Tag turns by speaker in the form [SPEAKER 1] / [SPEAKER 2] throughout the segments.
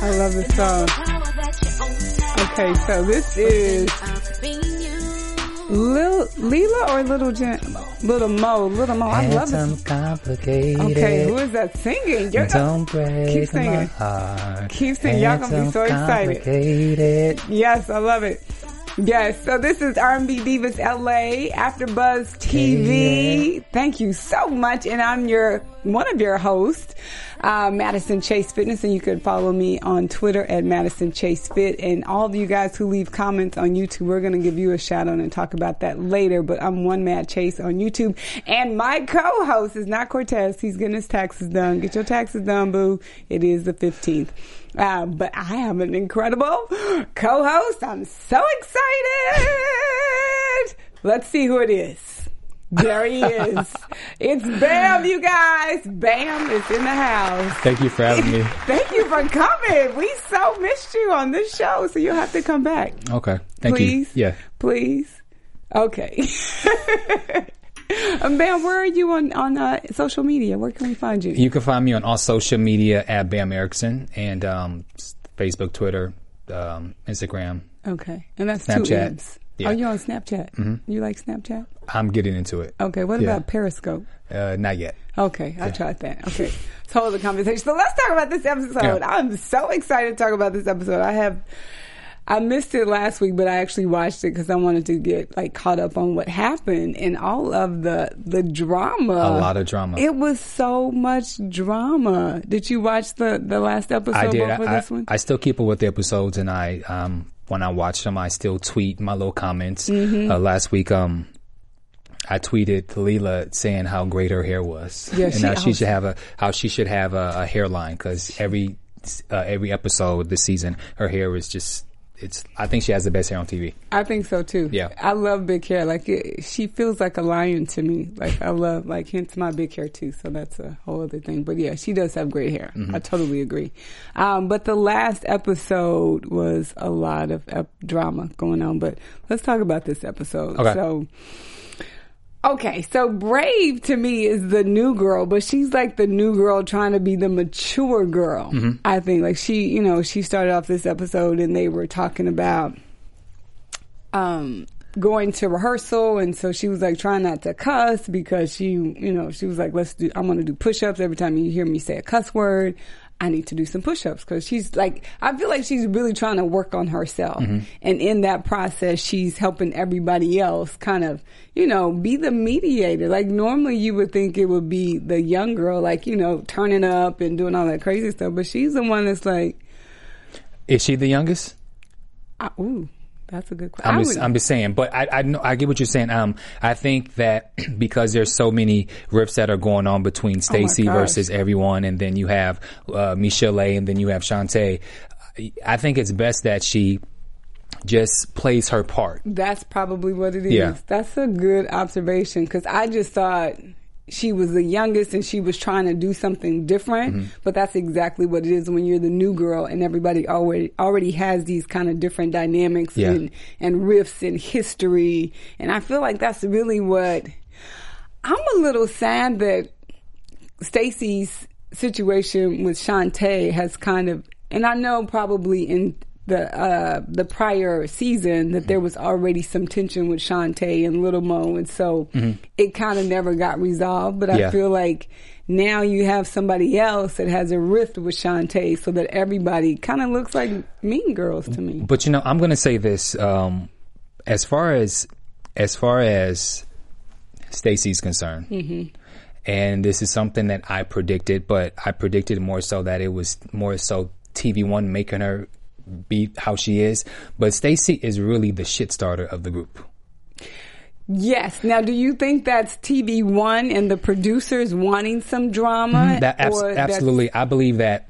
[SPEAKER 1] I love this song. Okay, so this is Lil Leela or Little Jen, Little Mo, Little Mo. I love this.
[SPEAKER 2] complicated.
[SPEAKER 1] Okay, who is that singing? You're
[SPEAKER 2] Don't break
[SPEAKER 1] Keep singing.
[SPEAKER 2] heart.
[SPEAKER 1] Keep singing. Y'all gonna be so excited. Yes, I love it. Yes, so this is R&B Divas LA After Buzz TV. Thank you so much, and I'm your one of your hosts, uh, Madison Chase Fitness, and you can follow me on Twitter at Madison Chase Fit. And all of you guys who leave comments on YouTube, we're going to give you a shout out and talk about that later. But I'm one Mad Chase on YouTube, and my co-host is not Cortez. He's getting his taxes done. Get your taxes done, boo. It is the 15th. Uh, but I have an incredible co-host. I'm so excited. Let's see who it is. There he is. it's Bam, you guys. Bam is in the house.
[SPEAKER 2] Thank you for having me.
[SPEAKER 1] Thank you for coming. We so missed you on this show, so you'll have to come back.
[SPEAKER 2] Okay. Thank
[SPEAKER 1] Please.
[SPEAKER 2] you. Yeah.
[SPEAKER 1] Please. Okay. um, Bam, where are you on, on uh, social media? Where can we find you?
[SPEAKER 2] You can find me on all social media at Bam Erickson and um, Facebook, Twitter, um, Instagram.
[SPEAKER 1] Okay. And that's two
[SPEAKER 2] Snapchat.
[SPEAKER 1] M's.
[SPEAKER 2] Yeah.
[SPEAKER 1] Are you on Snapchat? Mm-hmm. You like Snapchat?
[SPEAKER 2] I'm getting into it.
[SPEAKER 1] Okay. What
[SPEAKER 2] Yeah.
[SPEAKER 1] about Periscope?
[SPEAKER 2] Uh, not yet.
[SPEAKER 1] Okay, I tried that. Okay, hold the conversation. So let's talk about this episode.
[SPEAKER 2] Yeah.
[SPEAKER 1] I'm so excited to talk about this episode. I have, I missed it last week, but I actually watched it because I wanted to get like caught up on what happened and all of the the drama.
[SPEAKER 2] A lot of drama.
[SPEAKER 1] It was so much drama. Did you watch the the last episode
[SPEAKER 2] I did. I,
[SPEAKER 1] this one?
[SPEAKER 2] I still keep up with the episodes, and I um, when I watch them, I still tweet my little comments.
[SPEAKER 1] Mm-hmm.
[SPEAKER 2] Uh, last week, um, I tweeted Leela saying how great her hair was,
[SPEAKER 1] Yeah,
[SPEAKER 2] and
[SPEAKER 1] she
[SPEAKER 2] how she should have a how she should have a, a hairline because every uh, every episode this season, her hair is just it's. I think she has the best hair on TV.
[SPEAKER 1] I think so too.
[SPEAKER 2] Yeah.
[SPEAKER 1] I love big hair. Like it, she feels like a lion to me. Like I love, like hence my big hair too. So that's a whole other thing. But yeah, she does have great hair.
[SPEAKER 2] Mm-hmm.
[SPEAKER 1] I totally agree. Um, but the last episode was a lot of ep- drama going on. But let's talk about this episode.
[SPEAKER 2] Okay.
[SPEAKER 1] So. Okay, so Brave to me is the new girl, but she's like the new girl trying to be the mature girl. I think. Like she, you know, she started off this episode and they were talking about um going to rehearsal. And so she was like trying not to cuss because she you know she was like let's do i'm gonna do push-ups every time you hear me say a cuss word i need to do some push-ups because she's like i feel like she's really trying to work on herself. Mm-hmm. And in that process she's helping everybody else kind of you know be the mediator. Like normally you would think it would be the young girl like you know turning up and doing all that crazy stuff but she's the one that's like
[SPEAKER 2] Is she the youngest?
[SPEAKER 1] I, ooh that's a good question
[SPEAKER 2] I'm just, I'm just saying, but I, I know, I get what you're saying. Um, I think that because there's so many rifts that are going on between Stacy
[SPEAKER 1] gosh.
[SPEAKER 2] versus everyone, and then you have uh, Michelle, and then you have Chanté. I think it's best that she just plays her part.
[SPEAKER 1] That's probably what it is.
[SPEAKER 2] Yeah.
[SPEAKER 1] That's a good observation because I just thought she was the youngest and she was trying to do something different.
[SPEAKER 2] Mm-hmm.
[SPEAKER 1] But that's exactly what it is when you're the new girl and everybody already already has these kind of different dynamics
[SPEAKER 2] Yeah.
[SPEAKER 1] and and riffs and history. And I feel like that's really what I'm a little sad that Stacy's situation with Chanté has kind of, and I know probably in the uh, the prior season that there was already some tension with Chanté and Little Mo, and so it kind of never got resolved. But I
[SPEAKER 2] Yeah.
[SPEAKER 1] feel like now you have somebody else that has a rift with Chanté, so that everybody kind of looks like Mean Girls to me.
[SPEAKER 2] But you know, I'm going to say this: um, as far as as far as Stacy's concerned, and this is something that I predicted, but I predicted more so that it was more so TV One making her be how she is. But Stacey is really the shit starter of the group.
[SPEAKER 1] Yes. Now, do you think that's TV One and the producers wanting some drama? Mm-hmm.
[SPEAKER 2] That abs- absolutely, I believe that.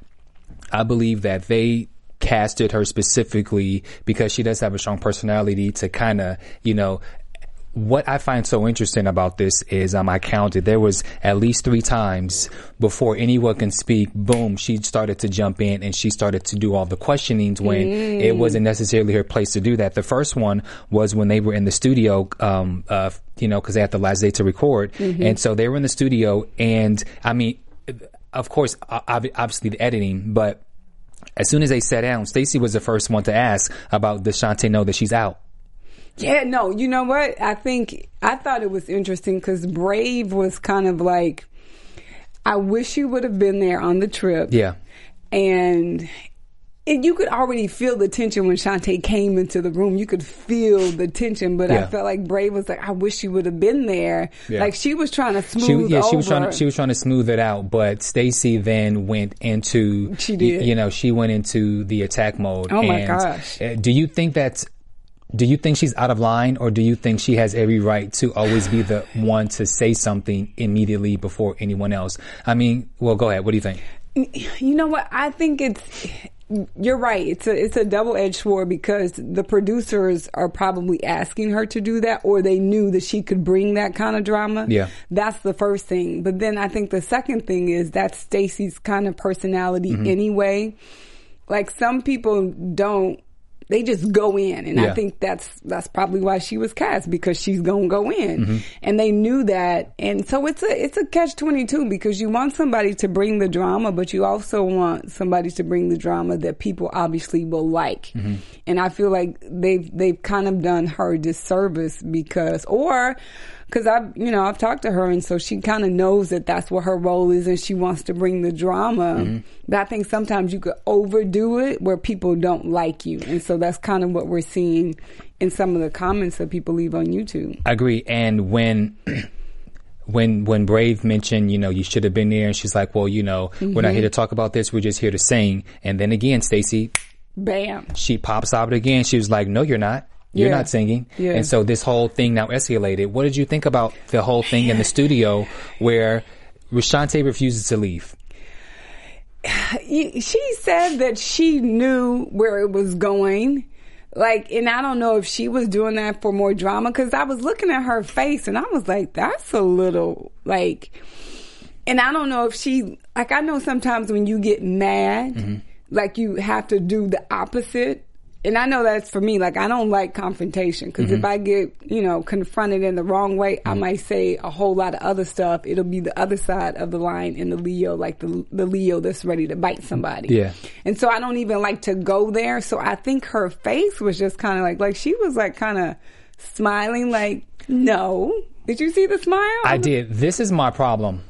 [SPEAKER 2] I believe that they casted her specifically because she does have a strong personality to kind of, you know, what I find so interesting about this is um, I counted there was at least three times before anyone can speak. Boom, she started to jump in and she started to do all the questionings when it wasn't necessarily her place to do that. The first one was when they were in the studio, um, uh, you know, because they had the last day to record, and so they were in the studio, and I mean, of course, obviously the editing, but as soon as they sat down, Stacy was the first one to ask about does Chanté know that she's out.
[SPEAKER 1] Yeah, no, you know what? I think I thought it was interesting because Brave was kind of like, I wish you would have been there on the trip.
[SPEAKER 2] Yeah.
[SPEAKER 1] And it, you could already feel the tension when Chanté came into the room. You could feel the tension, but I felt like Brave was like, I wish you would have been there.
[SPEAKER 2] Yeah.
[SPEAKER 1] Like she was trying to
[SPEAKER 2] She,
[SPEAKER 1] smooth
[SPEAKER 2] yeah, she was trying to she was trying to smooth it out, but Stacey then went into
[SPEAKER 1] She did.
[SPEAKER 2] You, know, she went into the attack mode.
[SPEAKER 1] Oh, my
[SPEAKER 2] and,
[SPEAKER 1] gosh.
[SPEAKER 2] uh, Do you think that's do you think she's out of line or do you think she has every right to always be the one to say something immediately before anyone else? I mean, well, go ahead. What do you think?
[SPEAKER 1] You know what? I think it's you're right. It's a it's a double edged sword because the producers are probably asking her to do that, or they knew that she could bring that kind of drama.
[SPEAKER 2] Yeah.
[SPEAKER 1] that's the first thing. But then I think the second thing is that's Stacey's kind of personality
[SPEAKER 2] Mm-hmm.
[SPEAKER 1] anyway. Like some people don't. They just go in, and I think that's that's probably why she was cast because she's gonna go in,
[SPEAKER 2] Mm-hmm.
[SPEAKER 1] and they knew that, and so it's a it's a catch twenty two because you want somebody to bring the drama, but you also want somebody to bring the drama that people obviously will like,
[SPEAKER 2] Mm-hmm.
[SPEAKER 1] and I feel like they've they've kind of done her disservice because or because I've you know I've talked to her and so she kind of knows that that's what her role is and she wants to bring the drama.
[SPEAKER 2] Mm-hmm.
[SPEAKER 1] But I think sometimes you could overdo it where people don't like you, and so that's kind of what we're seeing in some of the comments that people leave on YouTube.
[SPEAKER 2] I agree. And when when when Brave mentioned, you know, you should have been there, and she's like, well, you know, we're
[SPEAKER 1] Mm-hmm.
[SPEAKER 2] not here to talk about this. We're just here to sing. And then again, Stacey,
[SPEAKER 1] Bam.
[SPEAKER 2] she pops out again. She was like, no, you're not. You're
[SPEAKER 1] Yeah.
[SPEAKER 2] not singing.
[SPEAKER 1] Yeah.
[SPEAKER 2] And so this whole thing now escalated. What did you think about the whole thing in the studio where Rashante refuses to leave?
[SPEAKER 1] She said that she knew where it was going. Like, and I don't know if she was doing that for more drama because I was looking at her face and I was like, that's a little like, and I don't know if she, like, I know sometimes when you get mad, mm-hmm. like you have to do the opposite. And I know that's for me. Like, I don't like confrontation because if mm-hmm. I get, you know, confronted in the wrong way, I mm-hmm. might say a whole lot of other stuff. It'll be the other side of the line in the Leo, like the the Leo that's ready to bite somebody.
[SPEAKER 2] Yeah.
[SPEAKER 1] And so I don't even like to go there. So I think her face was just kind of like, like she was like kind of smiling, like, no. Did you see the smile?
[SPEAKER 2] I did. This is my problem.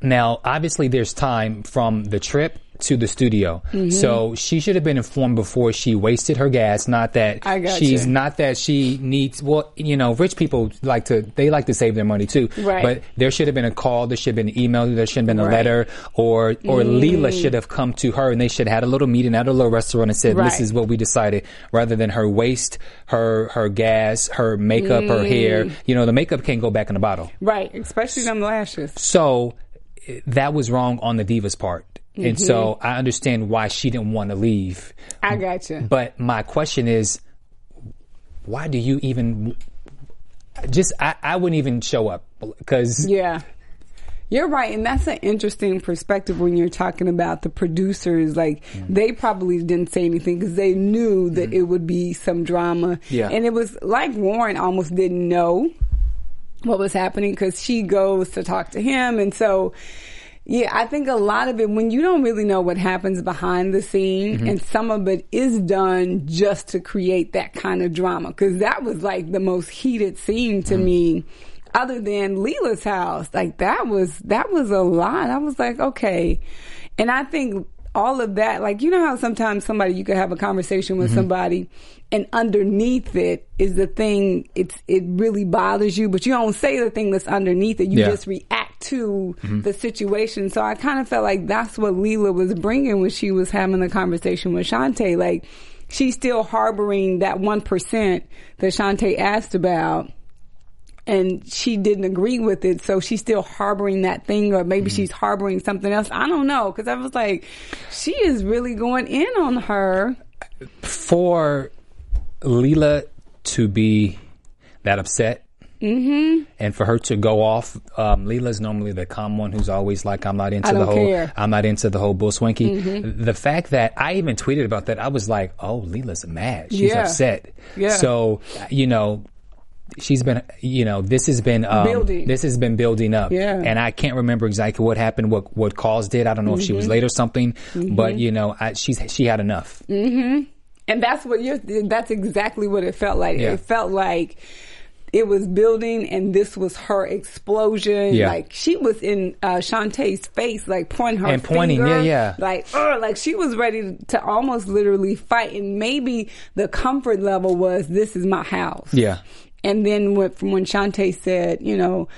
[SPEAKER 2] Now, obviously, there's time from the trip to the studio,
[SPEAKER 1] Mm-hmm.
[SPEAKER 2] so she should have been informed before she wasted her gas. Not that she's
[SPEAKER 1] you.
[SPEAKER 2] not that she needs. Well, you know, rich people like to they like to save their money too.
[SPEAKER 1] Right.
[SPEAKER 2] But there should have been a call. There should have been an email. There should have been a
[SPEAKER 1] Right.
[SPEAKER 2] letter, or or Leela
[SPEAKER 1] Mm.
[SPEAKER 2] should have come to her and they should have had a little meeting at a little restaurant and said,
[SPEAKER 1] Right.
[SPEAKER 2] "This is what we decided," rather than her waste her her gas, her makeup, her hair.
[SPEAKER 1] Mm.
[SPEAKER 2] You know, the makeup can't go back in the bottle.
[SPEAKER 1] Right, especially them lashes.
[SPEAKER 2] So eh, that was wrong on the diva's part. And so
[SPEAKER 1] Mm-hmm.
[SPEAKER 2] I understand why she didn't want to leave.
[SPEAKER 1] I got you.
[SPEAKER 2] But my question is, why do you even just, I, I wouldn't even show up because
[SPEAKER 1] Yeah. You're right, and that's an interesting perspective when you're talking about the producers. Like they probably didn't say anything because they knew that it would be some drama.
[SPEAKER 2] Yeah.
[SPEAKER 1] and it was like Warren almost didn't know what was happening because she goes to talk to him, and so yeah, I think a lot of it when you don't really know what happens behind the scene, mm-hmm. and some of it is done just to create that kind of drama because that was like the most heated scene to mm-hmm. me other than Leela's house. Like that was that was a lot. I was like, okay. And I think all of that, like you know how sometimes somebody you could have a conversation with mm-hmm. somebody and underneath it is the thing it's it really bothers you, but you don't say the thing that's underneath it. You
[SPEAKER 2] Yeah.
[SPEAKER 1] just react to mm-hmm. the situation. So I kind of felt like that's what Leela was bringing when she was having the conversation with Chanté. Like she's still harboring that one percent that Chanté asked about. And she didn't agree with it, so she's still harboring that thing, or maybe she's harboring something else. I don't know, because I was like, she is really going in on her.
[SPEAKER 2] for Leela to be that upset
[SPEAKER 1] Mm-hmm.
[SPEAKER 2] and for her to go off, um, Leela's normally the calm one who's always like, I'm not into the whole,
[SPEAKER 1] care. Mm-hmm.
[SPEAKER 2] I'm not into the whole bull swanky. The fact that I even tweeted about that, I was like, oh, Leela's mad. She's
[SPEAKER 1] Yeah.
[SPEAKER 2] upset.
[SPEAKER 1] Yeah.
[SPEAKER 2] So, you know, she's been, you know, this has been, um,
[SPEAKER 1] Building.
[SPEAKER 2] this has been building up.
[SPEAKER 1] Yeah.
[SPEAKER 2] And I can't remember exactly what happened, what, what caused it. I don't know if she
[SPEAKER 1] Mm-hmm.
[SPEAKER 2] was late or something, but you know, I, she's, she had enough.
[SPEAKER 1] And that's what you're, that's exactly what it felt like.
[SPEAKER 2] Yeah.
[SPEAKER 1] It felt like it was building and this was her explosion.
[SPEAKER 2] Yeah.
[SPEAKER 1] Like she was in uh, Chanté's face, like pointing her
[SPEAKER 2] And pointing,
[SPEAKER 1] finger,
[SPEAKER 2] yeah, yeah.
[SPEAKER 1] Like, "Ugh," like she was ready to almost literally fight. And maybe the comfort level was, this is my house.
[SPEAKER 2] Yeah.
[SPEAKER 1] And then when, from when Chanté said, you know,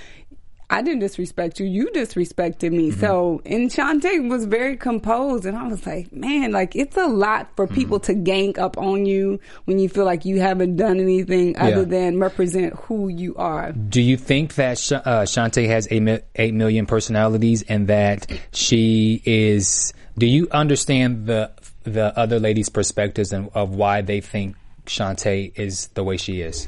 [SPEAKER 1] I didn't disrespect you, you disrespected me.
[SPEAKER 2] Mm-hmm.
[SPEAKER 1] So, and Chanté was very composed, and I was like, man, like it's a lot for
[SPEAKER 2] Mm-hmm.
[SPEAKER 1] people to gang up on you when you feel like you haven't done anything other
[SPEAKER 2] Yeah.
[SPEAKER 1] than represent who you are.
[SPEAKER 2] Do you think that Sh- uh, Chanté has eight, mi- eight million personalities and that she is? Do you understand the the other ladies' perspectives and of why they think Chanté is the way she is?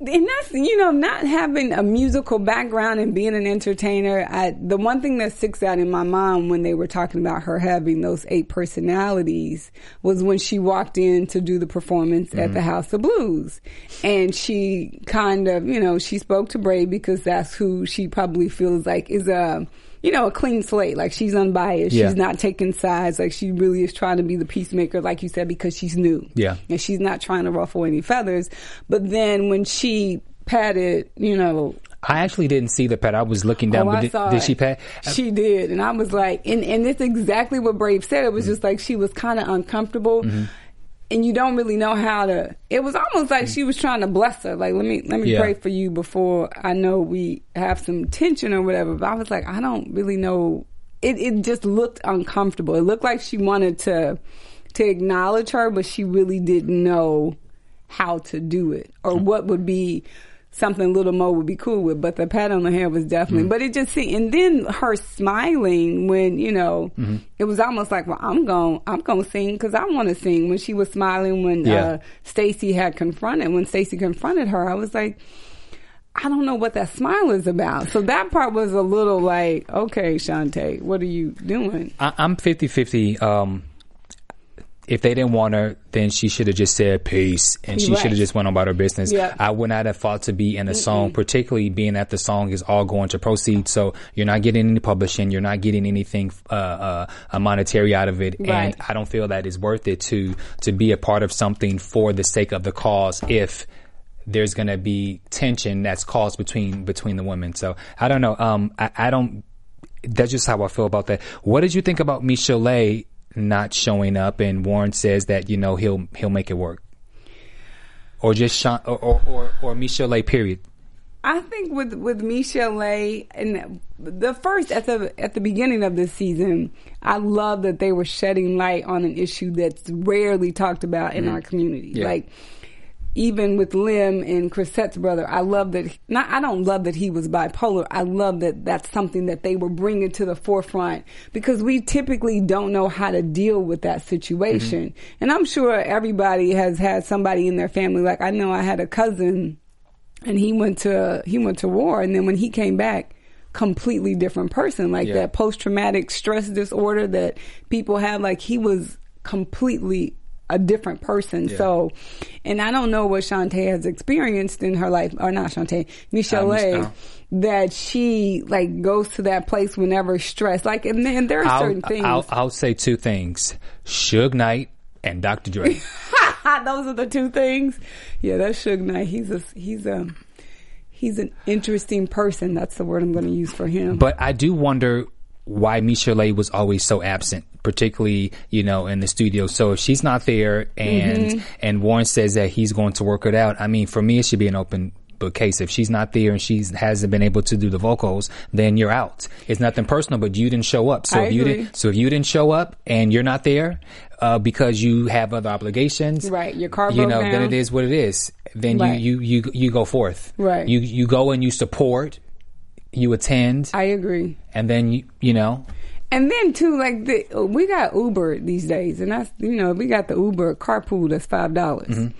[SPEAKER 1] And that's you know not having a musical background and being an entertainer I, the one thing that sticks out in my mind when they were talking about her having those eight personalities was when she walked in to do the performance at the mm-hmm. house of blues. And she kind of you know she spoke to Bray because that's who she probably feels like is a you know, a clean slate. Like she's unbiased.
[SPEAKER 2] Yeah.
[SPEAKER 1] She's not taking sides. Like she really is trying to be the peacemaker, like you said, because she's new.
[SPEAKER 2] Yeah.
[SPEAKER 1] And she's not trying to ruffle any feathers. But then when she patted, you know,
[SPEAKER 2] I actually didn't see the pat. I was looking down,
[SPEAKER 1] oh,
[SPEAKER 2] but
[SPEAKER 1] I
[SPEAKER 2] did,
[SPEAKER 1] saw
[SPEAKER 2] did she pat?
[SPEAKER 1] She did, and I was like, and and it's exactly what Brave said. It was
[SPEAKER 2] Mm-hmm.
[SPEAKER 1] just like she was kind of uncomfortable. And you don't really know how to. It was almost like she was trying to bless her. Like, let me let me
[SPEAKER 2] Yeah.
[SPEAKER 1] pray for you before I know we have some tension or whatever. But I was like, I don't really know. It it just looked uncomfortable. It looked like she wanted to to acknowledge her, but she really didn't know how to do it or what would be something little Mo would be cool with. But the pat on the head was definitely.
[SPEAKER 2] Mm.
[SPEAKER 1] But it just see, and then her smiling when you know
[SPEAKER 2] Mm-hmm.
[SPEAKER 1] it was almost like, well, I'm going, I'm going to sing because I want to sing. When she was smiling when
[SPEAKER 2] Yeah.
[SPEAKER 1] uh, Stacy had confronted, when Stacy confronted her, I was like. I don't know what that smile is about. So that part was a little like, okay, Chanté, what are you doing?
[SPEAKER 2] I, I'm 50 50. Um, if they didn't want her, then she should have just said peace and she
[SPEAKER 1] Right.
[SPEAKER 2] should have just went on about her business.
[SPEAKER 1] Yeah.
[SPEAKER 2] I would not have fought to be in a song, particularly being that the song is all going to proceed. So you're not getting any publishing, you're not getting anything uh, uh, monetary out of it,
[SPEAKER 1] Right.
[SPEAKER 2] and I don't feel that it's worth it to to be a part of something for the sake of the cause. If there's going to be tension that's caused between between the women. So I don't know. Um, I, I don't. That's just how I feel about that. What did you think about Michel'le not showing up? And Warren says that you know he'll he'll make it work, or just Sean, or or or, or Michel'le. Period.
[SPEAKER 1] I think with with Michelle and the first at the at the beginning of this season, I love that they were shedding light on an issue that's rarely talked about in mm-hmm. our community.
[SPEAKER 2] Yeah.
[SPEAKER 1] Like even with Lim and Chrisette's brother, I love that. Not I don't love that he was bipolar. I love that that's something that they were bringing to the forefront because we typically don't know how to deal with that situation. Mm-hmm. And I'm sure everybody has had somebody in their family. Like I know I had a cousin and he went to he went to war and then when he came back completely different person like
[SPEAKER 2] Yeah.
[SPEAKER 1] that post traumatic stress disorder that people have like he was completely a different person so and I don't know what Chanté has experienced in her life or not Chanté Michelle
[SPEAKER 2] uh, Mich-
[SPEAKER 1] that she like goes to that place whenever stressed like and then there are
[SPEAKER 2] I'll,
[SPEAKER 1] certain things
[SPEAKER 2] I'll I'll say two things: Suge Knight and Dr. Dre.
[SPEAKER 1] those are the two things. Yeah, that's Suge Knight. He's a he's a he's an interesting person. That's the word I'm going to use for him.
[SPEAKER 2] But I do wonder why Michel'le was always so absent, particularly, you know, in the studio. So if she's not there and
[SPEAKER 1] Mm-hmm.
[SPEAKER 2] and Warren says that he's going to work it out, I mean, for me it should be an open but case. If she's not there and she hasn't been able to do the vocals, then you're out. It's nothing personal, but you didn't show up. So
[SPEAKER 1] I
[SPEAKER 2] if you didn't, so if you didn't show up and you're not there uh, because you have other obligations,
[SPEAKER 1] Right, your car
[SPEAKER 2] you know, then it is what it is. Then
[SPEAKER 1] Right.
[SPEAKER 2] you, you you you go forth.
[SPEAKER 1] Right.
[SPEAKER 2] You you go and you support, you attend,
[SPEAKER 1] I agree.
[SPEAKER 2] and then you you know.
[SPEAKER 1] And then too, like the, we got Uber these days, and that's you know we got the Uber carpool that's five dollars.
[SPEAKER 2] Mm-hmm.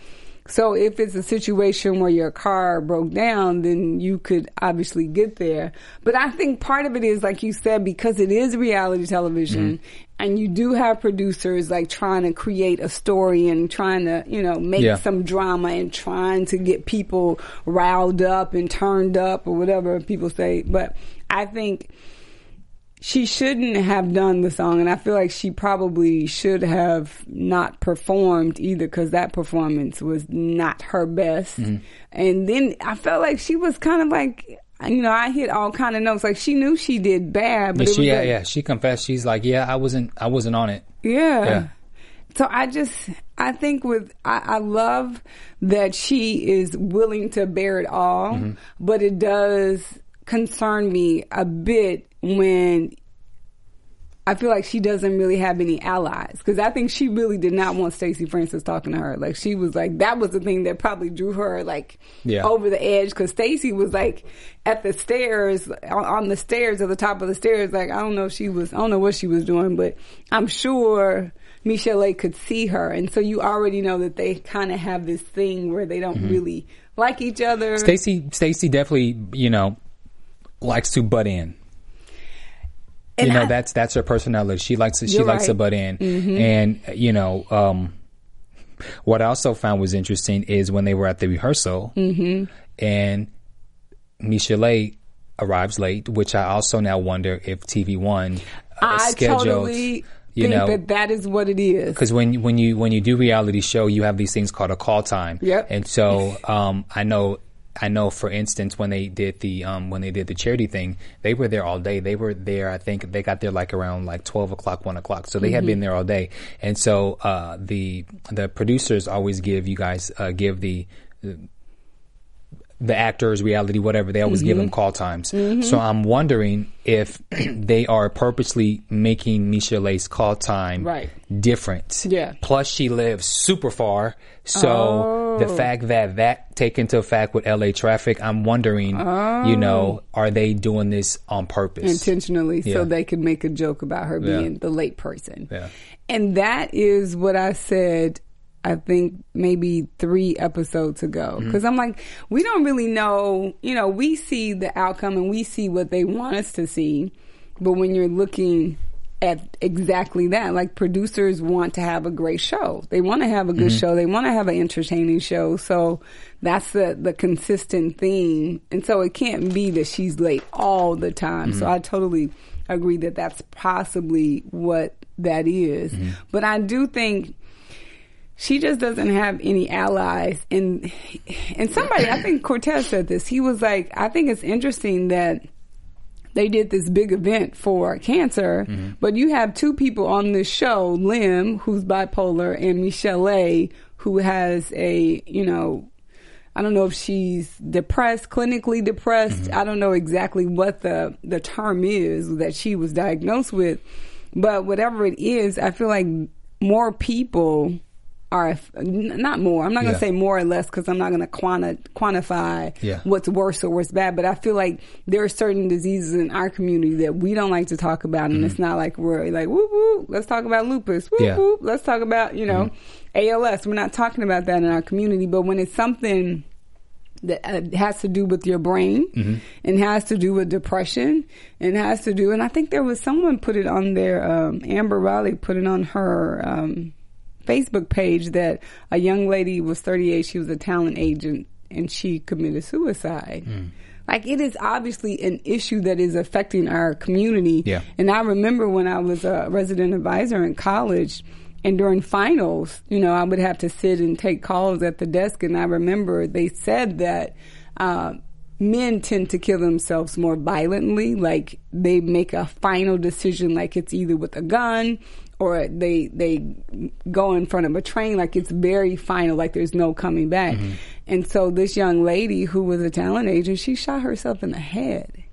[SPEAKER 1] So if it's a situation where your car broke down, then you could obviously get there. But I think part of it is like you said because it is reality television,
[SPEAKER 2] Mm-hmm.
[SPEAKER 1] and you do have producers like trying to create a story and trying to you know make
[SPEAKER 2] Yeah.
[SPEAKER 1] some drama and trying to get people riled up and turned up or whatever people say. But I think she shouldn't have done the song, and I feel like she probably should have not performed either because that performance was not her best.
[SPEAKER 2] Mm-hmm.
[SPEAKER 1] And then I felt like she was kind of like, you know, I hit all kind of notes. Like she knew she did bad, but
[SPEAKER 2] Yeah, she yeah,
[SPEAKER 1] like,
[SPEAKER 2] yeah she confessed. She's like, yeah, I wasn't I wasn't on it.
[SPEAKER 1] yeah.
[SPEAKER 2] Yeah.
[SPEAKER 1] So I just, I think with, I, I love that she is willing to bear it all,
[SPEAKER 2] Mm-hmm.
[SPEAKER 1] but it does concern me a bit when I feel like she doesn't really have any allies because I think she really did not want Stacey Francis talking to her. Like she was like that was the thing that probably drew her like
[SPEAKER 2] Yeah.
[SPEAKER 1] over the edge because Stacey was like at the stairs on, the stairs at the top of the stairs. Like I don't know if she was I don't know what she was doing, but I'm sure Michelle could see her, and so you already know that they kind of have this thing where they don't really like each other.
[SPEAKER 2] Mm-hmm. Stacy Stacy definitely you know likes to butt in.
[SPEAKER 1] And
[SPEAKER 2] you know
[SPEAKER 1] I-
[SPEAKER 2] that's that's her personality. She likes to, she likes to
[SPEAKER 1] right. Mm-hmm.
[SPEAKER 2] butt in, and you know um, what I also found was interesting is when they were at the rehearsal,
[SPEAKER 1] Mm-hmm.
[SPEAKER 2] and Michelle arrives late, which I also now wonder if TV One uh,
[SPEAKER 1] I
[SPEAKER 2] scheduled.
[SPEAKER 1] totally
[SPEAKER 2] you
[SPEAKER 1] think
[SPEAKER 2] know,
[SPEAKER 1] that that is what it is.
[SPEAKER 2] because when when you when you do reality show, you have these things called a call time.
[SPEAKER 1] Yep.
[SPEAKER 2] And so um, I know I know for instance when they did the um, when they did the charity thing, they were there all day. They were there. I think they got there like around like twelve o'clock, one o'clock. So they had been there all day. And so uh, the the producers always give you guys uh, give the the actors, reality, whatever, they always give
[SPEAKER 1] Mm-hmm.
[SPEAKER 2] them call times. So I'm wondering if they are purposely making Michelle A's call time
[SPEAKER 1] Right.
[SPEAKER 2] different.
[SPEAKER 1] Yeah.
[SPEAKER 2] Plus, she lives super far. So the
[SPEAKER 1] Oh.
[SPEAKER 2] fact that that take into fact with LA traffic, I'm wondering, you know, are they doing this on purpose?
[SPEAKER 1] intentionally
[SPEAKER 2] Yeah.
[SPEAKER 1] so they could make a joke about her
[SPEAKER 2] Yeah.
[SPEAKER 1] being the late person.
[SPEAKER 2] Yeah.
[SPEAKER 1] And that is what I said I think maybe 3 episodes ago
[SPEAKER 2] Mm-hmm.
[SPEAKER 1] cuz I'm like we don't really know, you know, we see the outcome and we see what they want us to see, but when you're looking at exactly that. Like producers want to have a great show. They want to have a good mm-hmm. show. They want to have an entertaining show. So that's the the consistent theme. And so it can't be that she's late all the time. So mm-hmm. I totally agree that that's possibly what that is. Mm-hmm. But I do think she just doesn't have any allies and and somebody I think Cortez said this. He was like, I think it's interesting that they did this big event for cancer, mm-hmm. but you have two people on this show, Lim, who's bipolar, and Michelle A, who has a, you know, I don't know if she's depressed, clinically depressed. Mm-hmm. I don't know exactly what the the term is that she was diagnosed with, but whatever it is, I feel like more people are not more. I'm not going
[SPEAKER 2] Yeah.
[SPEAKER 1] to say more or less because I'm not going to quanti- quantify
[SPEAKER 2] Yeah.
[SPEAKER 1] what's worse or what's bad. But I feel like there are certain diseases in our community that we don't like to talk about, and it's not like we're like whoop whoop. Let's talk about lupus. Whoop
[SPEAKER 2] Yeah.
[SPEAKER 1] whoop. Let's talk about you know ALS. We're not talking about that in our community. But when it's something that uh, has to do with your brain and has to do with depression and has to do and I think there was someone put it on their um, Amber Riley put it on her um, Facebook page that a young lady was 38 she was a talent agent and she committed suicide like it is obviously an issue that is affecting our community
[SPEAKER 2] Yeah.
[SPEAKER 1] and I remember when I was a resident advisor in college and during finals, you know, I would have to sit and take calls at the desk. And I remember they said that uh, men tend to kill themselves more violently. Like they make a final decision, like it's either with a gun or they they go in front of a train. Like it's very final. Like there's no coming back.
[SPEAKER 2] Mm-hmm.
[SPEAKER 1] And so this young lady who was a talent agent, she shot herself in the head.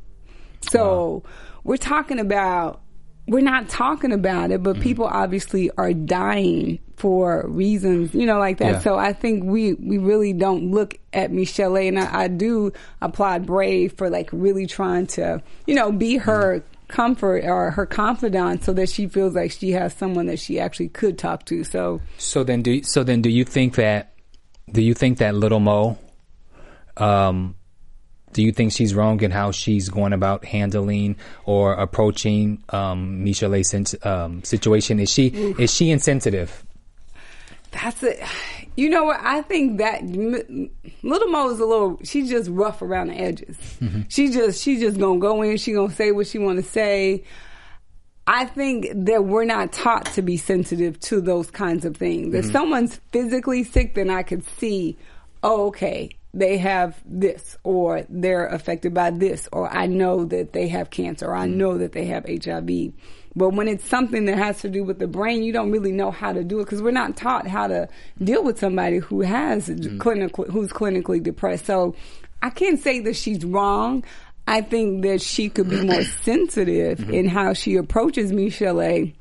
[SPEAKER 1] So we're talking about we're not talking about it,
[SPEAKER 2] Mm-hmm.
[SPEAKER 1] but people obviously are dying for reasons, you know, like that.
[SPEAKER 2] Yeah.
[SPEAKER 1] So I think we we really don't look at Michelle, and I, I do applaud Brave for like really trying to, you know, be her comfort or her confidant, so that she feels like she has someone that she actually could talk to. So
[SPEAKER 2] So then, do so then do you think that do you think that little Mo, um, do you think she's wrong in how she's going about handling or approaching um, Michelle's sin- um, situation? Is she is she insensitive?
[SPEAKER 1] That's it. You know what? I think that M- Little Mo is a little. She's just rough around the edges. She just she just gonna go in. She gonna say what she want to say. I think that we're not taught to be sensitive to those kinds of things. If someone's physically sick, then I could see, oh, okay, they have this, or they're affected by this, or I know that they have cancer, or I mm. know that they have HIV. But when it's something that has to do with the brain, you don't really know how to do it because we're not taught how to deal with somebody who has mm. clinical, who's clinically depressed. So I can't say that she's wrong. I think that she could be more sensitive mm-hmm. in how she approaches Michelle and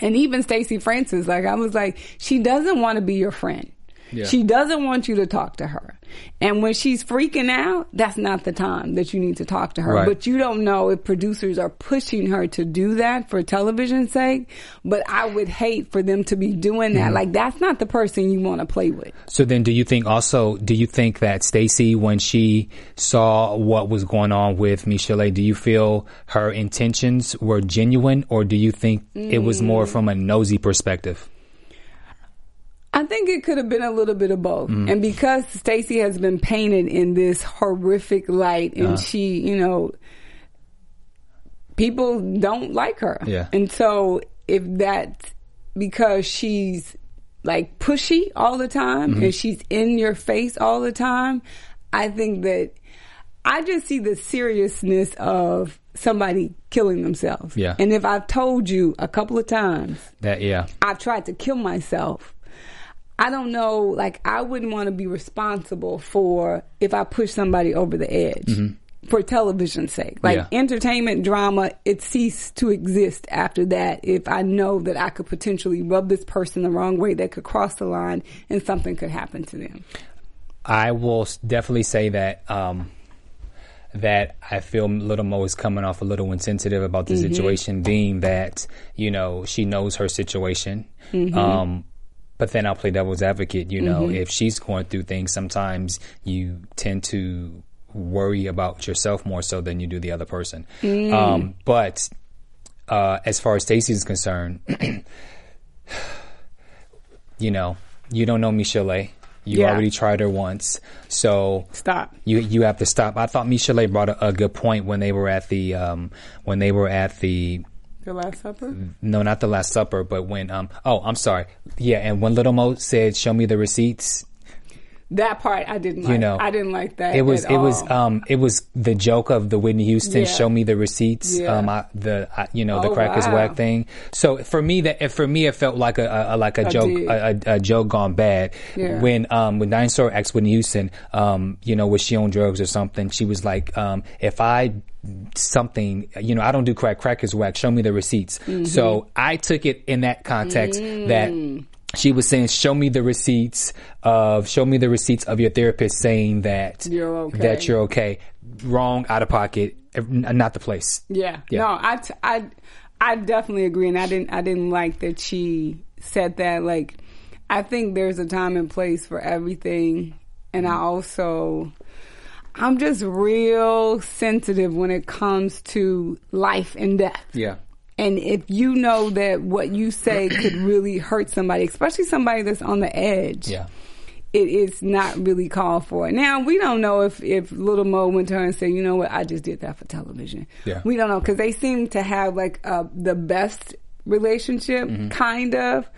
[SPEAKER 1] even Stacey Francis. Like I was like, she doesn't want to be your friend.
[SPEAKER 2] Yeah.
[SPEAKER 1] She doesn't want you to talk to her. And when she's freaking out, that's not the time that you need to talk to her.
[SPEAKER 2] Right.
[SPEAKER 1] But you don't know if producers are pushing her to do that for television's sake. But I would hate for them to be doing that. Mm-hmm. Like that's not the person you want to play with.
[SPEAKER 2] So then, do you think also? Do you think that Stacy, when she saw what was going on with Michelle, do you feel her intentions were genuine, or do you think it was more mm. from a nosy perspective?
[SPEAKER 1] I think it could have been a little bit of both. Mm. And because Stacey has been painted in this horrific light and she, you know, people don't like her.
[SPEAKER 2] Yeah.
[SPEAKER 1] And so if that's because she's like pushy all the time mm-hmm. and she's in your face all the time, I think that I just see the seriousness of somebody killing themselves.
[SPEAKER 2] Yeah.
[SPEAKER 1] And if I've told you a couple of times
[SPEAKER 2] That yeah,
[SPEAKER 1] I've tried to kill myself. I don't know, like, I wouldn't want to be responsible for if I push somebody over the edge for television's sake. Like,
[SPEAKER 2] Mm-hmm. Yeah.
[SPEAKER 1] entertainment drama, it ceased to exist after that if I know that I could potentially rub this person the wrong way, that could cross the line and something could happen to them.
[SPEAKER 2] I will definitely say that um, that I feel Little Mo is coming off a little insensitive about the situation, being that you know she knows her situation. Um, but then I'll play devil's advocate. You know, if she's going through things, sometimes you tend to worry about yourself more so than you do the other person. Um, but uh, as far as Stacey is concerned, you know, you don't know Michelle. You
[SPEAKER 1] Yeah.
[SPEAKER 2] already tried her once, so
[SPEAKER 1] Stop.
[SPEAKER 2] you you have to stop. I thought Michelle brought a, a good point when they were at the um, when they were at the
[SPEAKER 1] The Last Supper?
[SPEAKER 2] no, not the Last Supper, but when um oh I'm sorry yeah, and when Little Mo said, "Show me the receipts,"
[SPEAKER 1] That part I didn't like.
[SPEAKER 2] you know,
[SPEAKER 1] I didn't like that.
[SPEAKER 2] It was it was um it was the joke of the Whitney Houston
[SPEAKER 1] Yeah.
[SPEAKER 2] "Show me the receipts,"
[SPEAKER 1] Yeah.
[SPEAKER 2] um I, the I, you know the
[SPEAKER 1] Oh,
[SPEAKER 2] crack is
[SPEAKER 1] wow.
[SPEAKER 2] whack thing. So for me that for me it felt like a, a, like a,
[SPEAKER 1] A
[SPEAKER 2] joke a, a, joke gone bad.
[SPEAKER 1] Yeah.
[SPEAKER 2] When um when Diane Sawyer asked Whitney Houston um you know was she on drugs or something, she was like um if I something you know I don't do crack crack is whack. Show me the receipts.
[SPEAKER 1] Mm-hmm.
[SPEAKER 2] So I took it in that context
[SPEAKER 1] Mm.
[SPEAKER 2] that she was saying, "Show me the receipts of show me the receipts of your therapist saying that
[SPEAKER 1] You're okay.
[SPEAKER 2] that you're okay." Wrong, out of pocket, uh, not the place.
[SPEAKER 1] Yeah.
[SPEAKER 2] Yeah.
[SPEAKER 1] No, I, t- I, I definitely agree, and I didn't, I didn't like that she said that. Like, I think there's a time and place for everything, and I also, I'm just real sensitive when it comes to life and death.
[SPEAKER 2] Yeah,
[SPEAKER 1] And if you know that what you say could really hurt somebody, especially somebody that's on the edge,
[SPEAKER 2] yeah,
[SPEAKER 1] it is not really called for. Now we don't know if if Little Mo went to her and said, "You know what? I just did that for television."
[SPEAKER 2] Yeah.
[SPEAKER 1] we don't know because they seem to have like uh, the best relationship,
[SPEAKER 2] Mm-hmm.
[SPEAKER 1] kind of.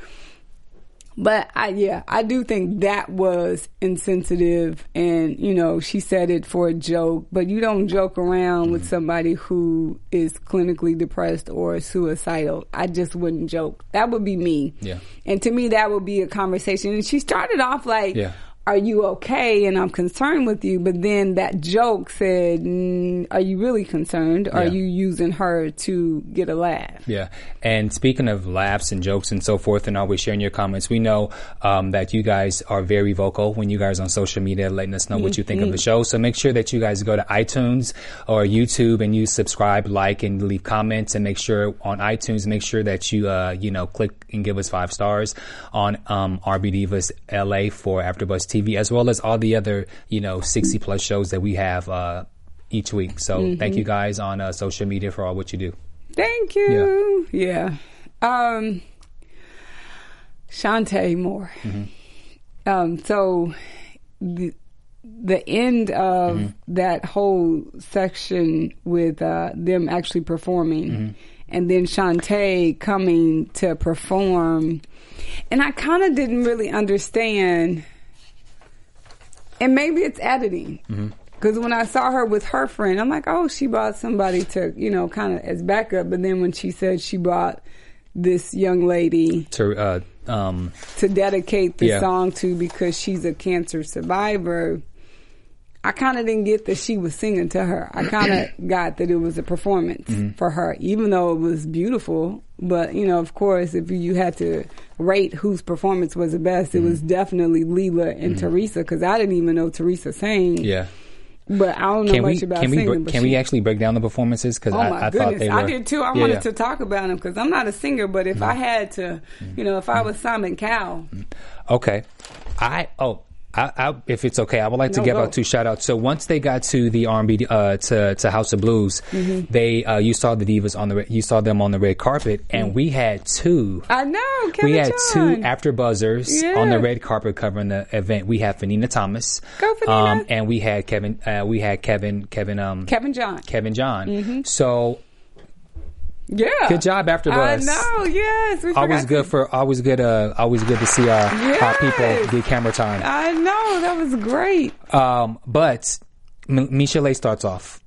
[SPEAKER 1] But I, yeah, I do think that was insensitive, and you know, she said it for a joke. But you don't joke around
[SPEAKER 2] Mm-hmm.
[SPEAKER 1] with somebody who is clinically depressed or suicidal. I just wouldn't joke. That would be me.
[SPEAKER 2] Yeah.
[SPEAKER 1] And to me, that would be a conversation. And she started off like,
[SPEAKER 2] Yeah.
[SPEAKER 1] "Are you okay?" And I'm concerned with you. But then that joke said, mm, "Are you really concerned? Are
[SPEAKER 2] Yeah.
[SPEAKER 1] you using her to get a laugh?"
[SPEAKER 2] Yeah. And speaking of laughs and jokes and so forth and always sharing your comments, we know um, that you guys are very vocal when you guys on social media letting us know what you think of the show. So make sure that you guys go to iTunes or YouTube and you subscribe, like, and leave comments and make sure on iTunes, make sure that you, uh, you know, click and give us five stars on um, RB Divas LA for AfterBuzz TV, as well as all the other, you know, 60 plus shows that we have uh, each week. So thank you guys on uh, social media for all what you do.
[SPEAKER 1] Thank you. Yeah. Um, Chanté Moore. Um, so the the end of that whole section with uh, them actually performing, and then Shantae coming to perform, and I kind of didn't really understand. And maybe it's editing. Because when I saw her with her friend, I'm like, oh, she brought somebody to, you know, kind of as backup. But then when she said she brought this young lady
[SPEAKER 2] to uh, um,
[SPEAKER 1] to dedicate the
[SPEAKER 2] Yeah.
[SPEAKER 1] song to because she's a cancer survivor, I kind of didn't get that she was singing to her. I kind of got that it was a performance
[SPEAKER 2] Mm-hmm.
[SPEAKER 1] for her, even though it was beautiful. But, you know, of course, if you had to rate whose performance was the best, it was
[SPEAKER 2] Mm-hmm.
[SPEAKER 1] definitely Leela and Teresa because I didn't even know Teresa sang.
[SPEAKER 2] yeah.
[SPEAKER 1] But I don't know
[SPEAKER 2] Can
[SPEAKER 1] much
[SPEAKER 2] we
[SPEAKER 1] about
[SPEAKER 2] can
[SPEAKER 1] singing. but
[SPEAKER 2] can
[SPEAKER 1] she-
[SPEAKER 2] we actually break down the performances? Because
[SPEAKER 1] Oh
[SPEAKER 2] I,
[SPEAKER 1] my
[SPEAKER 2] I
[SPEAKER 1] goodness,
[SPEAKER 2] thought they were.
[SPEAKER 1] I did too. I
[SPEAKER 2] Yeah,
[SPEAKER 1] wanted
[SPEAKER 2] yeah.
[SPEAKER 1] to talk about them because I'm not a singer, but if I had to, you know, if I was Simon Cowell,
[SPEAKER 2] Okay, I oh. I, I, if it's okay, I would like to give
[SPEAKER 1] go.
[SPEAKER 2] out two shout outs. So once they got to the R&B, uh, to, to House of Blues,
[SPEAKER 1] Mm-hmm.
[SPEAKER 2] they, uh, you saw the divas on the, you saw them on the red carpet and we had two,
[SPEAKER 1] I know Kevin
[SPEAKER 2] we had
[SPEAKER 1] John.
[SPEAKER 2] two after buzzers
[SPEAKER 1] Yeah.
[SPEAKER 2] on the red carpet covering the event. We had Fanina Thomas.
[SPEAKER 1] Go, Fanina.
[SPEAKER 2] Um, and we had Kevin, uh, we had Kevin, Kevin, um,
[SPEAKER 1] Kevin John.
[SPEAKER 2] Kevin John.
[SPEAKER 1] Mm-hmm.
[SPEAKER 2] So
[SPEAKER 1] Yeah.
[SPEAKER 2] Good job, AfterBuzz.
[SPEAKER 1] I know. Yes. We
[SPEAKER 2] always good
[SPEAKER 1] to-
[SPEAKER 2] for always good uh always good to see our, our people get camera time
[SPEAKER 1] I know that was great.
[SPEAKER 2] um but M- Michelle starts off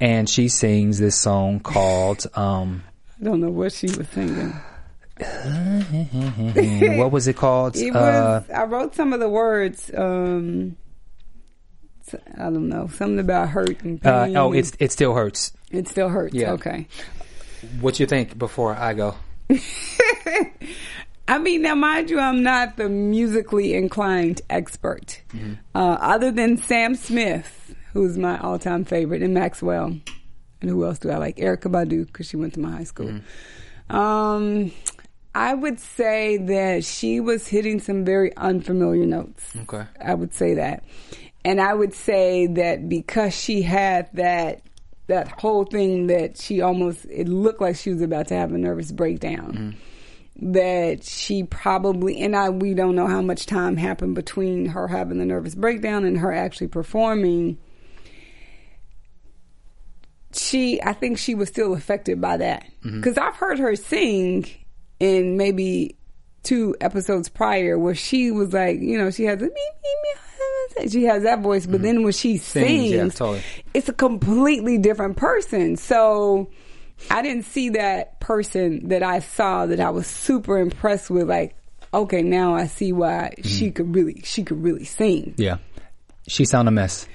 [SPEAKER 2] and she sings this song called um
[SPEAKER 1] I don't know what she was singing.
[SPEAKER 2] what was it called
[SPEAKER 1] It
[SPEAKER 2] uh
[SPEAKER 1] was. I wrote some of the words. Um, I don't know something about hurt and
[SPEAKER 2] uh,
[SPEAKER 1] pain.
[SPEAKER 2] oh it's it still hurts
[SPEAKER 1] it still hurts.
[SPEAKER 2] Yeah.
[SPEAKER 1] Okay.
[SPEAKER 2] What you think before I go
[SPEAKER 1] I mean, now mind you, I'm not the musically inclined expert.
[SPEAKER 2] Mm-hmm.
[SPEAKER 1] Uh, other than Sam Smith, who's my all-time favorite, and Maxwell, and who else do I like? Erykah Badu, because she went to my high school.
[SPEAKER 2] Mm-hmm.
[SPEAKER 1] Um, I would say that she was hitting some very unfamiliar notes.
[SPEAKER 2] Okay.
[SPEAKER 1] I would say that, and I would say that because she had that that whole thing that she almost it looked like she was about to have a nervous breakdown. Mm-hmm. That she probably and I we don't know how much time happened between her having the nervous breakdown and her actually performing. She, I think she was still affected by that. Mm-hmm. Because I've heard her sing in maybe two episodes prior where she was like, you know, she has a me, me, me, she has that voice, but then when she sings,
[SPEAKER 2] yeah, totally.
[SPEAKER 1] it's a completely different person. So I didn't see that person that I saw that I was super impressed with. Like, okay, now I see why she could really, she could really sing.
[SPEAKER 2] yeah she sound a mess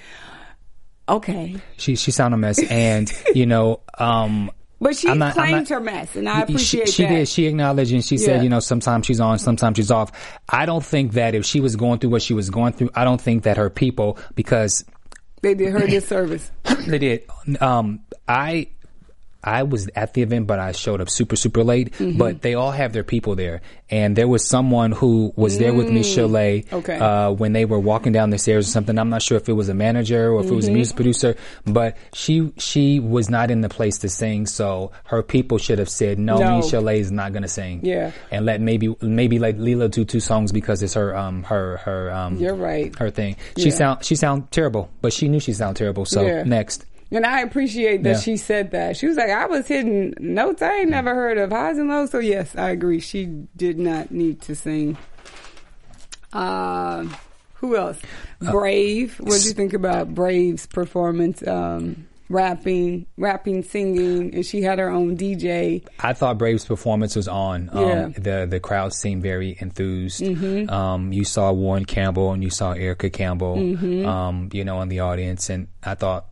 [SPEAKER 1] Okay,
[SPEAKER 2] she she sound a mess and you know um
[SPEAKER 1] but she
[SPEAKER 2] not-
[SPEAKER 1] claimed
[SPEAKER 2] not-
[SPEAKER 1] her mess, and I appreciate
[SPEAKER 2] she,
[SPEAKER 1] that.
[SPEAKER 2] She did. She acknowledged and she said, you know, sometimes she's on, sometimes she's off. I don't think that if she was going through what she was going through, I don't think that her people, because
[SPEAKER 1] they did her disservice.
[SPEAKER 2] they did. Um, I, I was at the event, but I showed up super, super late.
[SPEAKER 1] Mm-hmm.
[SPEAKER 2] But they all have their people there, and there was someone who was there with Michelle
[SPEAKER 1] Mm. Okay.
[SPEAKER 2] uh, when they were walking down the stairs or something. I'm not sure if it was a manager or if it was a
[SPEAKER 1] Mm-hmm.
[SPEAKER 2] music producer, but she she was not in the place to sing, so her people should have said, "No,
[SPEAKER 1] No.
[SPEAKER 2] Michelle is not going to sing."
[SPEAKER 1] Yeah.
[SPEAKER 2] and let maybe maybe let Leela do two songs because it's her um her her um
[SPEAKER 1] You're right.
[SPEAKER 2] her thing. She
[SPEAKER 1] Yeah.
[SPEAKER 2] sound she sound terrible, but she knew she sound terrible. So
[SPEAKER 1] Yeah.
[SPEAKER 2] next.
[SPEAKER 1] And I appreciate that
[SPEAKER 2] Yeah.
[SPEAKER 1] she said that. She was like, I was hitting notes I ain't never heard of highs and lows. So yes, I agree. She did not need to sing. Uh, who else? Brave. What did you think about Brave's performance? Um, rapping, rapping, singing, and she had her own DJ.
[SPEAKER 2] I thought Brave's performance was on. Um,
[SPEAKER 1] Yeah.
[SPEAKER 2] The the crowd seemed very enthused. Mm-hmm. Um, you saw Warren Campbell and you saw Erica Campbell.
[SPEAKER 1] Mm-hmm.
[SPEAKER 2] Um, you know, in the audience, and I thought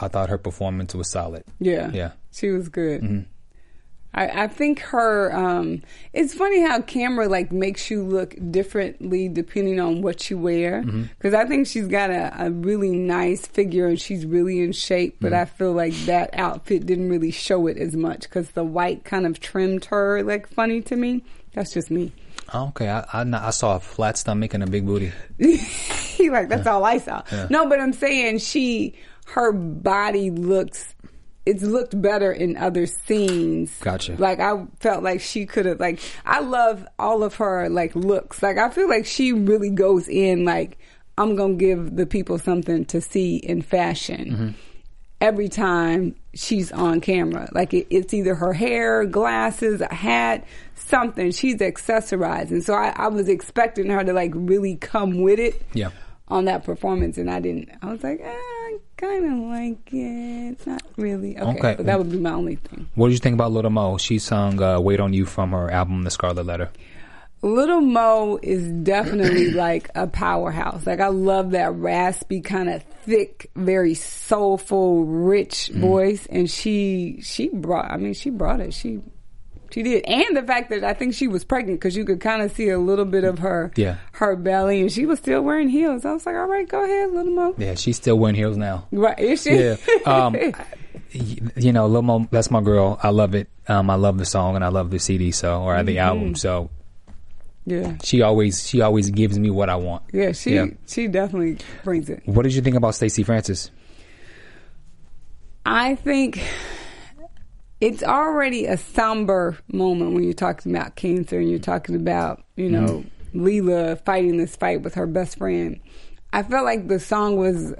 [SPEAKER 2] I thought her performance was solid.
[SPEAKER 1] Yeah,
[SPEAKER 2] Yeah.
[SPEAKER 1] she was good.
[SPEAKER 2] Mm-hmm.
[SPEAKER 1] I, I think her. Um, it's funny how camera like makes you look differently depending on what you wear.
[SPEAKER 2] Mm-hmm.
[SPEAKER 1] Because I think she's got a, a really nice figure and she's really in shape. But
[SPEAKER 2] Mm-hmm.
[SPEAKER 1] I feel like that outfit didn't really show it as much because the white kind of trimmed her like funny to me. That's just me.
[SPEAKER 2] Oh, okay, I, I I saw a flat stomach and a big booty.
[SPEAKER 1] like that's all I saw. No, but I'm saying she her body looks it's looked better in other scenes.
[SPEAKER 2] Gotcha.
[SPEAKER 1] Like I felt like she could have like I love all of her like looks. Like I feel like she really goes in like I'm gonna give the people something to see in fashion. Every time she's on camera, like it, it's either her hair, glasses, a hat, something. She's accessorizing. so I, I was expecting her to like really come with it
[SPEAKER 2] Yeah.
[SPEAKER 1] on that performance, and I didn't. I was like, eh, kind of like it, It's not really. Okay,
[SPEAKER 2] Okay.
[SPEAKER 1] but that would be my only thing.
[SPEAKER 2] What did you think about Little Mo? She sung uh, "Wait on You" from her album "The Scarlet Letter."
[SPEAKER 1] Little Mo is definitely like a powerhouse. Like I love that raspy kind of thick, very soulful, rich
[SPEAKER 2] Mm.
[SPEAKER 1] voice, and she she brought. I mean, she brought it. She she did, and the fact that I think she was pregnant because you could kind of see a little bit of her
[SPEAKER 2] Yeah.
[SPEAKER 1] her belly, and she was still wearing heels. I was like, all right, go ahead, Little Mo.
[SPEAKER 2] Yeah, she's still wearing heels now.
[SPEAKER 1] Right? Is she?
[SPEAKER 2] Yeah. Um, you know, little Mo, that's my girl. I love it. Um, I love the song and I love the CD, so or the
[SPEAKER 1] Mm-hmm.
[SPEAKER 2] album. So
[SPEAKER 1] yeah,
[SPEAKER 2] she always she always gives me what I want.
[SPEAKER 1] yeah. She
[SPEAKER 2] Yeah.
[SPEAKER 1] she definitely brings it.
[SPEAKER 2] What did you think about Stacey Francis?
[SPEAKER 1] I think it's already a somber moment when you're talking about cancer and you're talking about, you know, mm-hmm. Leela fighting this fight with her best friend. I felt like the song was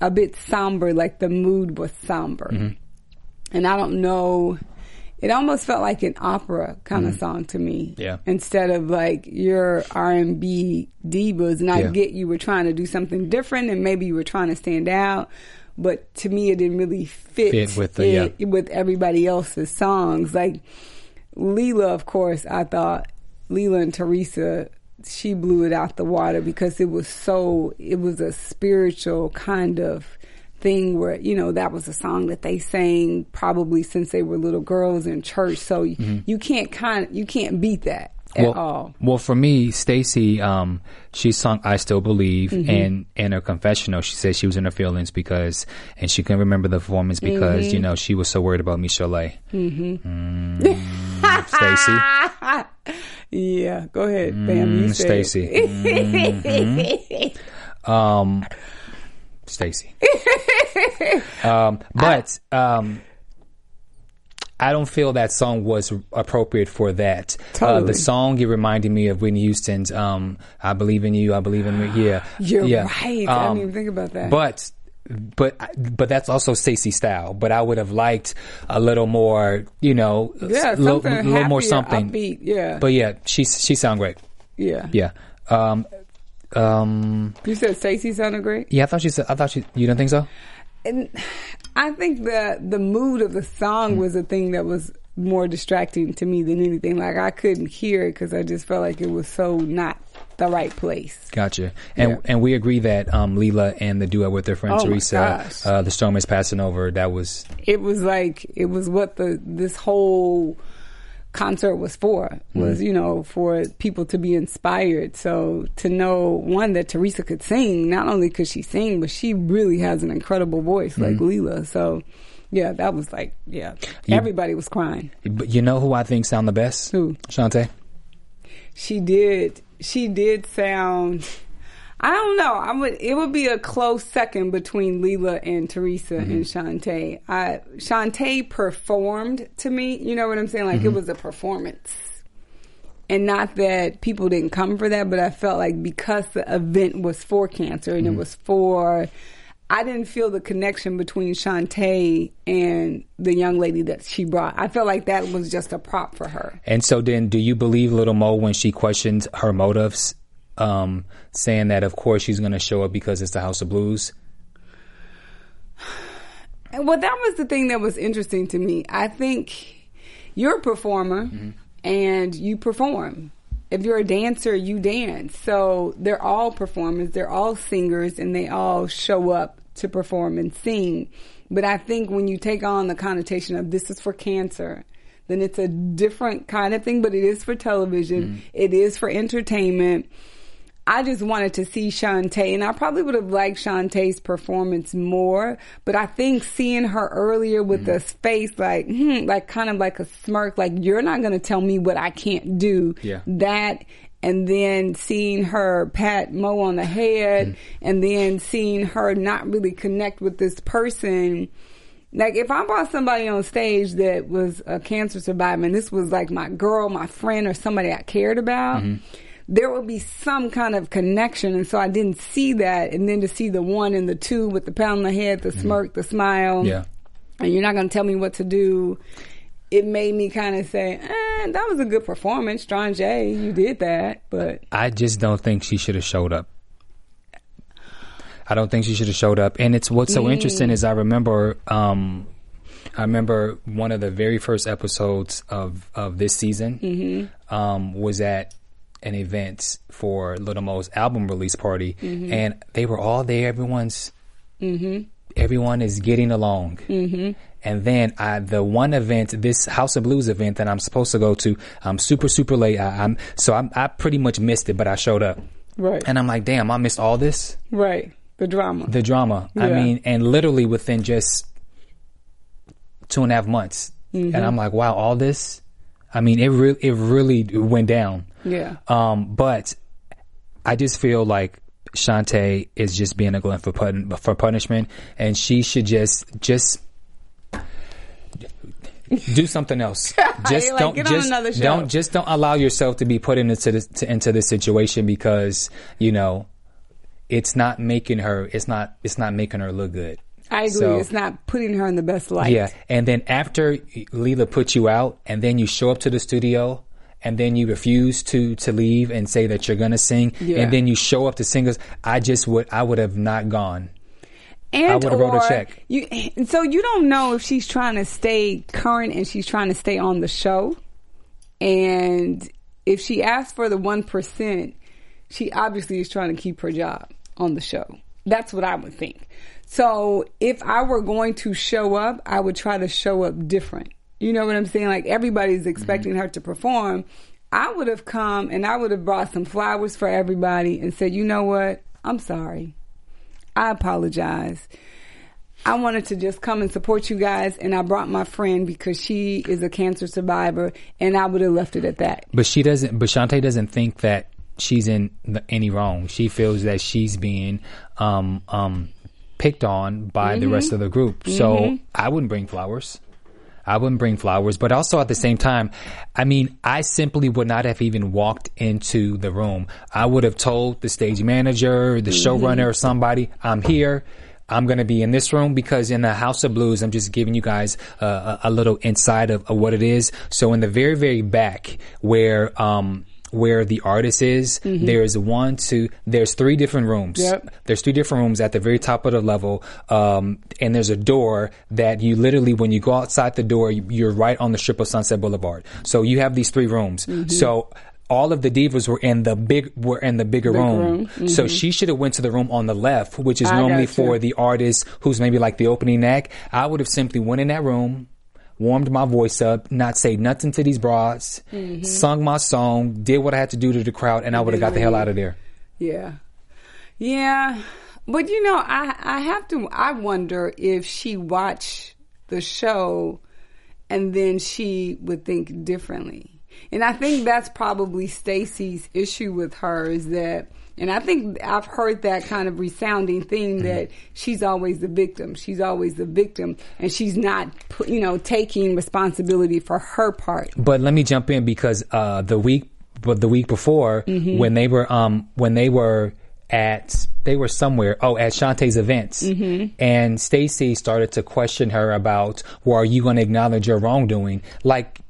[SPEAKER 1] a bit somber, like the mood was somber. Mm-hmm. And I don't know, it almost felt like an opera kind of mm-hmm. song to me.
[SPEAKER 2] Yeah.
[SPEAKER 1] Instead of like your R&B divas. And I
[SPEAKER 2] Yeah.
[SPEAKER 1] get you were trying to do something different and maybe you were trying to stand out. But to me, it didn't really fit,
[SPEAKER 2] Fit with the-
[SPEAKER 1] it-
[SPEAKER 2] yeah.
[SPEAKER 1] with everybody else's songs. Like Leela, of course, I thought Leela and Teresa, she blew it out the water because it was so, it was a spiritual kind of thing where, you know, that was a song that they sang probably since they were little girls in church. So mm-hmm. you can't kind of, you can't beat that at
[SPEAKER 2] Mm-hmm. well,
[SPEAKER 1] all.
[SPEAKER 2] well, for me, Stacy, um, she sung "I Still Believe,"
[SPEAKER 1] Mm-hmm.
[SPEAKER 2] and in her confessional, she said she was in her feelings because, and she couldn't remember the performance because
[SPEAKER 1] Mm-hmm.
[SPEAKER 2] you know she was so worried about Michel'le. Mm-hmm. Stacey,
[SPEAKER 1] Yeah, go ahead, Bam. You
[SPEAKER 2] Mm. Stacey. Mhm. Um, Stacey. um, but um, I don't feel that song was appropriate for that. Uh,
[SPEAKER 1] Totally.
[SPEAKER 2] the song it reminded me of Whitney Houston's um, "I Believe in You, I Believe in Me." Yeah,
[SPEAKER 1] You're
[SPEAKER 2] yeah.
[SPEAKER 1] right. I
[SPEAKER 2] Um,
[SPEAKER 1] didn't even think about that.
[SPEAKER 2] But but but that's also Stacey style. But I would have liked a little more, you know,
[SPEAKER 1] Yeah,
[SPEAKER 2] a little, little more something.
[SPEAKER 1] upbeat, yeah.
[SPEAKER 2] But yeah, she she sound great.
[SPEAKER 1] yeah.
[SPEAKER 2] Yeah. Um. Um.
[SPEAKER 1] You said Stacey sounded great.
[SPEAKER 2] Yeah, I thought she said. I thought she. You don't think so?
[SPEAKER 1] and I think the the mood of the song was a thing that was more distracting to me than anything. Like I couldn't hear it because I just felt like it was so not the right place.
[SPEAKER 2] Gotcha. And
[SPEAKER 1] Yeah.
[SPEAKER 2] and we agree that um Leela and the duet with their friend
[SPEAKER 1] Oh
[SPEAKER 2] Teresa, uh, the storm is passing over. That was
[SPEAKER 1] It was like it was what the this whole concert was for was you know for people to be inspired so to know one that teresa could sing not only could she sing but she really has an incredible voice like
[SPEAKER 2] Hmm.
[SPEAKER 1] leela so yeah that was like yeah
[SPEAKER 2] You-
[SPEAKER 1] everybody was crying
[SPEAKER 2] But you know who I think sound the best?
[SPEAKER 1] Who?
[SPEAKER 2] Chanté.
[SPEAKER 1] she did she did sound I don't know. I would it would be a close second between Leela and Teresa and mm-hmm. Chanté. I Chanté performed to me, you know what I'm saying? Like it mm-hmm. was a performance. And not that people didn't come for that, but I felt like because the event was for cancer and it mm-hmm. was for I didn't feel the connection between Chanté and the young lady that she brought. I felt like that was just a prop for her.
[SPEAKER 2] And so then, do you believe Little Mo when she questions her motives um, saying that of course she's going to show up because it's the House of Blues.
[SPEAKER 1] Well, that was the thing that was interesting to me. I think you're a performer and you perform. If you're a dancer, you dance. So they're all performers, they're all singers, and they all show up to perform and sing. But I think when you take on the connotation of this is for cancer, then it's a different kind of thing, but it is for television, it is for entertainment. I just wanted to see Chanté, and I probably would have liked Chanté's performance more. But I think seeing her earlier with mm-hmm. this face, like, hmm, like kind of like a smirk, like you're not going to tell me what I can't do.
[SPEAKER 2] Yeah.
[SPEAKER 1] That, and then seeing her pat Mo on the head, mm-hmm. and then seeing her not really connect with this person. Like if I brought somebody on stage that was a cancer survivor, and this was like my girl, my friend, or somebody I cared about mm-hmm. There will be some kind of connection. And so I didn't see that. And then to see the one and the two with the pound on the head, the smirk, the smile,
[SPEAKER 2] Yeah.
[SPEAKER 1] and you're not going to tell me what to do. It made me kind of say, eh, that was a good performance, Strange. You did that, but
[SPEAKER 2] I just don't think she should have showed up. I don't think she should have showed up. And it's what's so interesting is I remember um I remember one of the very first episodes of of this season um was at an event for Little Mo's album release party mm-hmm. and they were all there everyone's mm-hmm. everyone is getting along. Mm-hmm. And then I, the one event, this House of Blues event that I'm supposed to go to, I'm super super late. I, I'm so I'm, I pretty much missed it, but I showed up.
[SPEAKER 1] right,
[SPEAKER 2] And I'm like, damn, I missed all this,
[SPEAKER 1] right, the drama.
[SPEAKER 2] the drama. I mean, and literally within just two and a half months,
[SPEAKER 1] Mm-hmm.
[SPEAKER 2] and I'm like, wow, all this. I mean, it really, it really went down.
[SPEAKER 1] yeah,
[SPEAKER 2] Um, but I just feel like Chanté is just being a glutton for pun- for punishment, and she should just just do something else. Just
[SPEAKER 1] Like,
[SPEAKER 2] don't
[SPEAKER 1] get on
[SPEAKER 2] just
[SPEAKER 1] another show.
[SPEAKER 2] don't just don't allow yourself to be put into this to, into this situation because you know it's not making her it's not it's not making her look good.
[SPEAKER 1] I agree.
[SPEAKER 2] So-
[SPEAKER 1] it's not putting her in the best light.
[SPEAKER 2] Yeah, and then after Leela puts you out, and then you show up to the studio, and then you refuse to to leave and say that you're gonna sing,
[SPEAKER 1] Yeah.
[SPEAKER 2] and then you show up to singers. I just would I would have not gone.
[SPEAKER 1] And
[SPEAKER 2] I would've wrote a check.
[SPEAKER 1] You, so you don't know if she's trying to stay current and she's trying to stay on the show. And if she asks for the 1%, she obviously is trying to keep her job on the show. That's what I would think. So if I were going to show up, I would try to show up different. You know what I'm saying? Like everybody's expecting her to perform. I would have come and I would have brought some flowers for everybody and said, you know what? I'm sorry. I apologize. I wanted to just come and support you guys, and I brought my friend because she is a cancer survivor, and I would have left it at that.
[SPEAKER 2] But she doesn't. But Chanté doesn't think that she's in the, any wrong. She feels that she's being um um picked on by the rest of the group. So I wouldn't bring flowers. I wouldn't bring flowers, but also at the same time, I mean, I simply would not have even walked into the room. I would have told the stage manager, the showrunner, or somebody, I'm here. I'm going to be in this room because in the House of Blues, I'm just giving you guys uh, a, a little insight of, of what it is. So in the very, very back where, um, where the artist is, mm-hmm. there's one, two, there's three different rooms.
[SPEAKER 1] Yep.
[SPEAKER 2] There's three different rooms at the very top of the level, um, and there's a door that you literally, when you go outside the door, you- you're right on the strip of Sunset Boulevard. So you have these three rooms. Mm-hmm. So all of the divas were in the big were in the bigger room. So mm-hmm. she should have went to the room on the left, which is
[SPEAKER 1] I
[SPEAKER 2] normally for the artist who's maybe like the opening act. I would have simply went in that room. Warmed my voice up, not say nothing to these broads, mm-hmm. sung my song, did what I had to do to the crowd, and I would have got the hell out of there.
[SPEAKER 1] Yeah. Yeah. But you know, I I have to I wonder if she watched the show and then she would think differently. And I think that's probably Stacy's issue with her is that and I think I've heard that kind of resounding theme that she's always the victim. She's always the victim and she's not you know taking responsibility for her part.
[SPEAKER 2] But let me jump in because uh, the week, but the week before,
[SPEAKER 1] Mm-hmm.
[SPEAKER 2] when they were um when they were at they were somewhere oh at Chanté's events,
[SPEAKER 1] Mm-hmm.
[SPEAKER 2] and Stacy started to question her about, well, are you going to acknowledge your wrongdoing? Like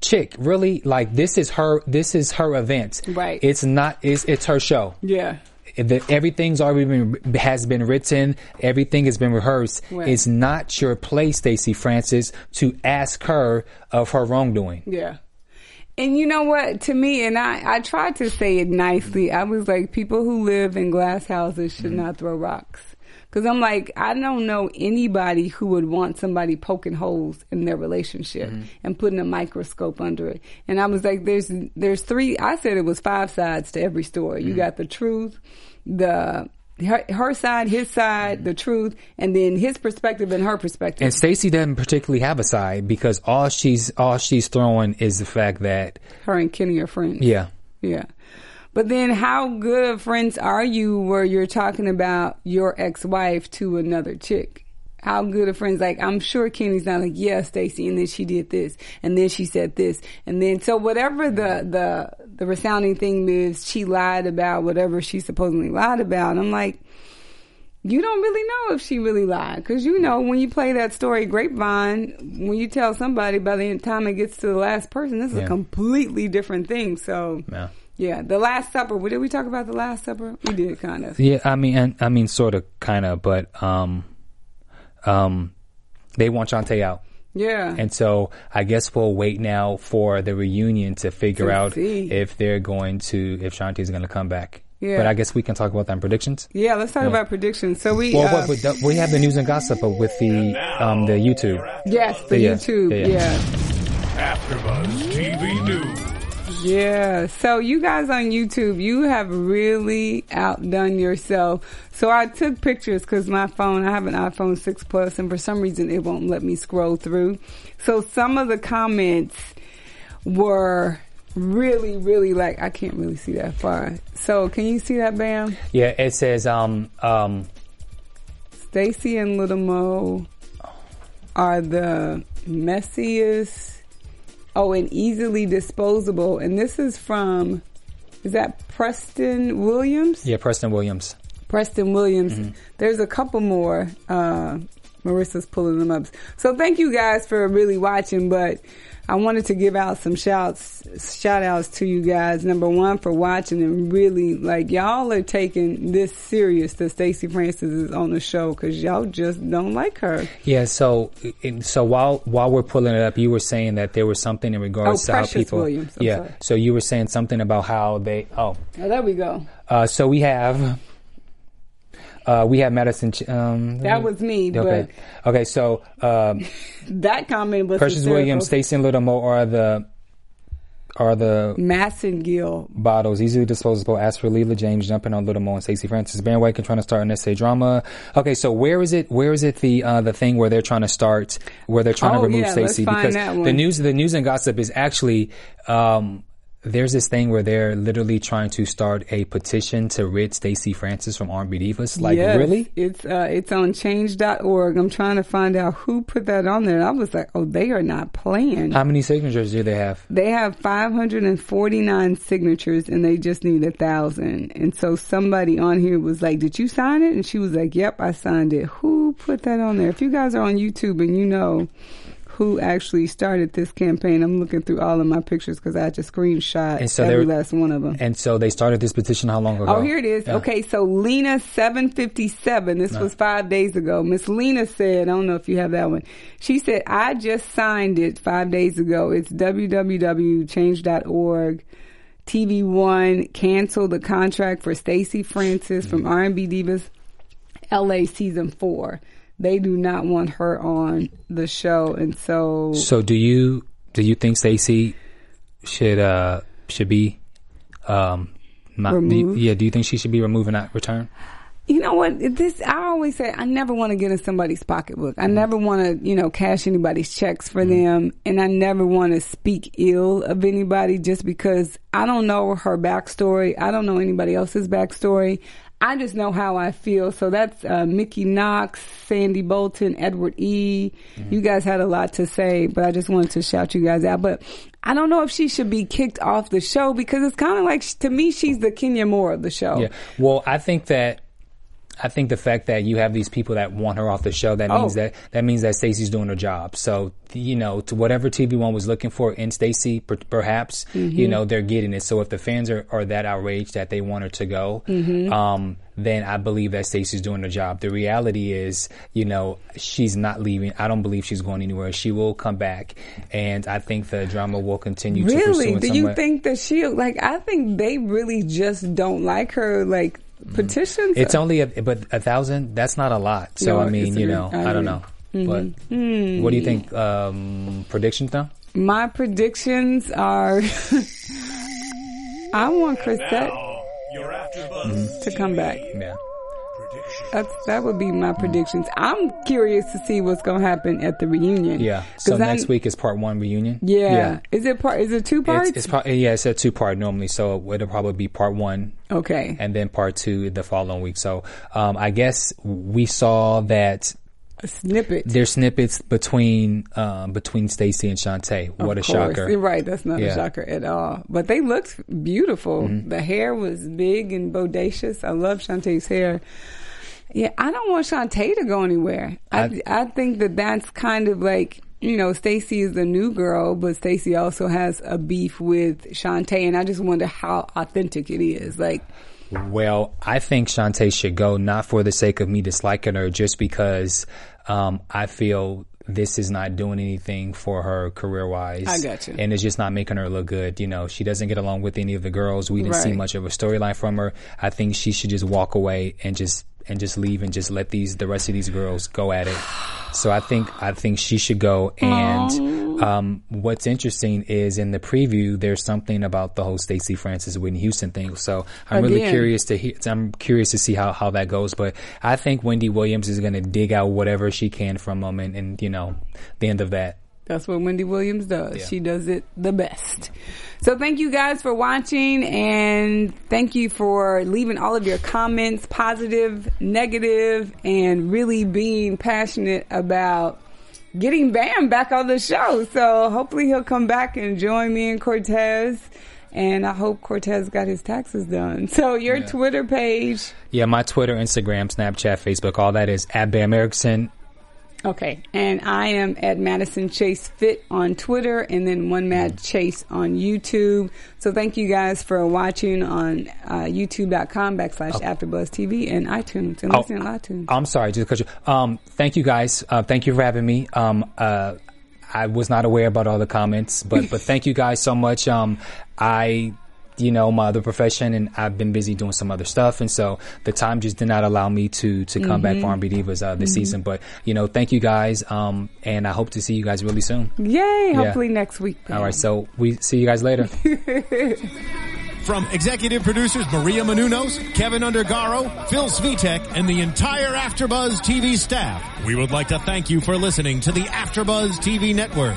[SPEAKER 2] chick, really, like this is her. This is her event.
[SPEAKER 1] Right.
[SPEAKER 2] It's not. It's it's her show.
[SPEAKER 1] Yeah.
[SPEAKER 2] The, everything's already been has been written. Everything has been rehearsed.
[SPEAKER 1] Right.
[SPEAKER 2] It's not your place, stacy Francis, to ask her of her wrongdoing.
[SPEAKER 1] Yeah. And you know what? To me, and I, I tried to say it nicely. I was like, people who live in glass houses should mm-hmm. not throw rocks. Cause I'm like, I don't know anybody who would want somebody poking holes in their relationship mm-hmm. and putting a microscope under it. And I was like, there's, there's three, I said it was five sides to every story. You mm-hmm. got the truth, the, her, her side, his side, mm-hmm. the truth, and then his perspective and her perspective.
[SPEAKER 2] And Stacey doesn't particularly have a side because all she's all she's throwing is the fact that
[SPEAKER 1] her and Kenny are friends.
[SPEAKER 2] yeah,
[SPEAKER 1] Yeah. But then how good of friends are you where you're talking about your ex-wife to another chick? How good of friends? Like, I'm sure Kenny's not like, yeah, Stacy, and then she did this, and then she said this, and then, so whatever the, the, the resounding thing is, she lied about whatever she supposedly lied about. I'm like, you don't really know if she really lied. Cause you know, when you play that story grapevine, when you tell somebody by the time it gets to the last person, this is
[SPEAKER 2] Yeah.
[SPEAKER 1] a completely different thing. So,
[SPEAKER 2] yeah.
[SPEAKER 1] Yeah, the Last Supper. What did we talk about the Last Supper? We did kind of.
[SPEAKER 2] Yeah, I mean, and, I mean, sort of, kind of, but um, um, they want Chanté out,
[SPEAKER 1] Yeah.
[SPEAKER 2] and so I guess we'll wait now for the reunion to figure
[SPEAKER 1] To
[SPEAKER 2] out
[SPEAKER 1] see.
[SPEAKER 2] if they're going to if Chanté's going to come back.
[SPEAKER 1] Yeah.
[SPEAKER 2] But I guess we can talk about that in predictions.
[SPEAKER 1] yeah, let's talk about predictions. So we,
[SPEAKER 2] Well,
[SPEAKER 1] uh,
[SPEAKER 2] what, what, we have the news and gossip with the um the YouTube.
[SPEAKER 1] yes, the
[SPEAKER 2] Yeah,
[SPEAKER 1] YouTube.
[SPEAKER 2] yeah,
[SPEAKER 1] Yeah.
[SPEAKER 2] yeah.
[SPEAKER 3] AfterBuzz TV News.
[SPEAKER 1] Yeah. So you guys on YouTube, you have really outdone yourself. So I took pictures because my phone, I have an iPhone 6 Plus, and for some reason it won't let me scroll through. So some of the comments were really, really like, I can't really see that far. So can you see that, Bam?
[SPEAKER 2] Yeah, it says um um
[SPEAKER 1] Stacy and Little Mo are the messiest. Oh, and easily disposable. And this is from, is that Preston Williams?
[SPEAKER 2] yeah Preston Williams.
[SPEAKER 1] Preston Williams.
[SPEAKER 2] Mm-hmm.
[SPEAKER 1] There's a couple more. Uh, Marissa's pulling them up. So thank you guys for really watching, but I wanted to give out some shouts, shout outs to you guys. Number one for watching and really like y'all are taking this serious that Stacey Francis is on the show because y'all just don't like her.
[SPEAKER 2] Yeah, so and so while while we're pulling it up, you were saying that there was something in regards
[SPEAKER 1] Oh,
[SPEAKER 2] to how people.
[SPEAKER 1] Williams,
[SPEAKER 2] yeah,
[SPEAKER 1] sorry.
[SPEAKER 2] so you were saying something about how they. Oh,
[SPEAKER 1] Oh, there we go.
[SPEAKER 2] uh, so we have. Uh, we have Madison. Ch- Um,
[SPEAKER 1] That was me,
[SPEAKER 2] okay. Okay, so um,
[SPEAKER 1] that comment was
[SPEAKER 2] Precious
[SPEAKER 1] hysterical.
[SPEAKER 2] Williams, Stacey, and Little Mo are the are the
[SPEAKER 1] Massengill.
[SPEAKER 2] bottles easily disposable. As for Leela James jumping on Little Mo and Stacey Francis, bandwagon trying to start an essay drama. Okay, so where is it? Where is it the uh, the thing where they're trying to start where they're trying
[SPEAKER 1] Oh,
[SPEAKER 2] to remove
[SPEAKER 1] yeah,
[SPEAKER 2] Stacey because the news the news and gossip is actually. Um, there's this thing where they're literally trying to start a petition to rid Stacey Francis from R&B divas. Like,
[SPEAKER 1] Yes,
[SPEAKER 2] really?
[SPEAKER 1] It's uh, it's on change.org. I'm trying to find out who put that on there. And I was like, oh, they are not playing.
[SPEAKER 2] How many signatures do they have?
[SPEAKER 1] they have 549 signatures and they just need a thousand. And so somebody on here was like, did you sign it? And she was like, yep, I signed it. Who put that on there? If you guys are on YouTube and you know who actually started this campaign, I'm looking through all of my pictures because I just screenshot
[SPEAKER 2] And so
[SPEAKER 1] every
[SPEAKER 2] they're-
[SPEAKER 1] last one of them.
[SPEAKER 2] And so they started this petition how long ago?
[SPEAKER 1] Oh, here it is.
[SPEAKER 2] Yeah.
[SPEAKER 1] Okay, so Lena seven fifty seven. This was five days ago. Miss Lena said, I don't know if you have that one. She said, I just signed it five days ago. It's www.change.org. TV One canceled the contract for Stacey Francis from
[SPEAKER 2] Mm.
[SPEAKER 1] R&B Divas LA season four. They do not want her on the show, and so
[SPEAKER 2] So do you do you think Stacey should uh should be um not, do you-
[SPEAKER 1] Removed?
[SPEAKER 2] yeah, do you think she should be removed and not return?
[SPEAKER 1] You know what? This I always say. I never want to get in somebody's pocketbook. I never want to, you know, cash anybody's checks for them, and I never want to speak ill of anybody just because I don't know her backstory. I don't know anybody else's backstory. I just know how I feel. So that's uh, Mickey Knox, Sandy Bolton, Edward E. You guys had a lot to say, but I just wanted to shout you guys out. But I don't know if she should be kicked off the show because it's kind of like to me she's the Kenya Moore of the show.
[SPEAKER 2] Yeah. Well, I think that I think the fact that you have these people that want her off the show, that means
[SPEAKER 1] Oh.
[SPEAKER 2] that that means that Stacey's doing her job. So you know, to whatever TV One was looking for in Stacey, per- perhaps
[SPEAKER 1] Mm-hmm.
[SPEAKER 2] you know they're getting it. So if the fans are, are that outraged that they want her to go,
[SPEAKER 1] Mm-hmm.
[SPEAKER 2] um, then I believe that Stacey's doing her job. The reality is, you know, she's not leaving. I don't believe she's going anywhere. She will come back, and I think the drama will continue.
[SPEAKER 1] Really? Do you
[SPEAKER 2] way.
[SPEAKER 1] think that she like? I think they really just don't like her. Like petitions.
[SPEAKER 2] It's only a, but a thousand. That's not a lot. So
[SPEAKER 1] No,
[SPEAKER 2] I mean, you know,
[SPEAKER 1] I
[SPEAKER 2] I, don't
[SPEAKER 1] agree.
[SPEAKER 2] know. Mm-hmm. But mm-hmm. what do you think? Um, predictions though?
[SPEAKER 1] My predictions are. I want Chrisette
[SPEAKER 3] You're mm-hmm.
[SPEAKER 1] to come back.
[SPEAKER 2] Yeah.
[SPEAKER 1] That's, that would be my predictions. I'm curious to see what's going to happen at the reunion.
[SPEAKER 2] Yeah. So next
[SPEAKER 1] I'm-
[SPEAKER 2] week is part one reunion.
[SPEAKER 1] Yeah. Is it part? Is it two parts?
[SPEAKER 2] It's, it's pro- yeah, it's a two part normally, so it'll probably be part one
[SPEAKER 1] okay.
[SPEAKER 2] and then part two the following week. So um, I guess we saw that
[SPEAKER 1] a snippet.
[SPEAKER 2] there's snippets between um, between Stacey and Chanté. What a
[SPEAKER 1] course.
[SPEAKER 2] shocker!
[SPEAKER 1] Right. That's not a shocker at all. But they looked beautiful.
[SPEAKER 2] Mm-hmm.
[SPEAKER 1] The hair was big and bodacious. I love Chanté's hair. Yeah, I don't want Chanté to go anywhere. I,
[SPEAKER 2] I-
[SPEAKER 1] I think that that's kind of like, you know, Stacey is the new girl, but Stacey also has a beef with Chanté, and I just wonder how authentic it is. Like,
[SPEAKER 2] Well, I think Chanté should go, not for the sake of me disliking her, just because um, I feel this is not doing anything for her career wise.
[SPEAKER 1] I got you.
[SPEAKER 2] And it's just not making her look good. You know, she doesn't get along with any of the girls. We didn't see much of a storyline from her. I think she should just walk away and just and just leave and just let these the rest of these girls go at it. So I think I think she should go. And um, what's interesting is in the preview, there's something about the whole Stacey Francis Whitney Houston thing. So I'm really curious to hear. I'm curious to see how, how that goes. But I think Wendy Williams is going to dig out whatever she can from them, and, and you know, the end of that.
[SPEAKER 1] That's what Wendy Williams does.
[SPEAKER 2] Yeah.
[SPEAKER 1] She does it the best. So thank you guys for watching and thank you for leaving all of your comments, positive, negative, and really being passionate about getting Bam back on the show. So hopefully he'll come back and join me and Cortez. And I hope Cortez got his taxes done. So your
[SPEAKER 2] Yeah.
[SPEAKER 1] Twitter page.
[SPEAKER 2] Yeah, my Twitter, Instagram, Snapchat, Facebook, all that is at Bam Erickson.
[SPEAKER 1] Okay. And I am at Madison Chase Fit on Twitter and then One Mad Chase on YouTube. So thank you guys for watching on uh, youtube.com backslash AfterBuzz TV and iTunes and
[SPEAKER 2] Oh,
[SPEAKER 1] listening on iTunes.
[SPEAKER 2] I'm sorry, just because. Um, thank you guys. Uh, thank you for having me. Um, uh, I was not aware about all the comments, but but thank you guys so much. Um, I. You know my other profession, and I've been busy doing some other stuff, and so the time just did not allow me to to come back for R&B Divas uh, this season. But you know, thank you guys, um, and I hope to see you guys really soon.
[SPEAKER 1] Yay. Hopefully next week.
[SPEAKER 2] All right, so we see you guys later.
[SPEAKER 3] From executive producers Maria Menounos, Kevin Undergaro, Phil Svitek, and the entire AfterBuzz TV staff, we would like to thank you for listening to the AfterBuzz TV network.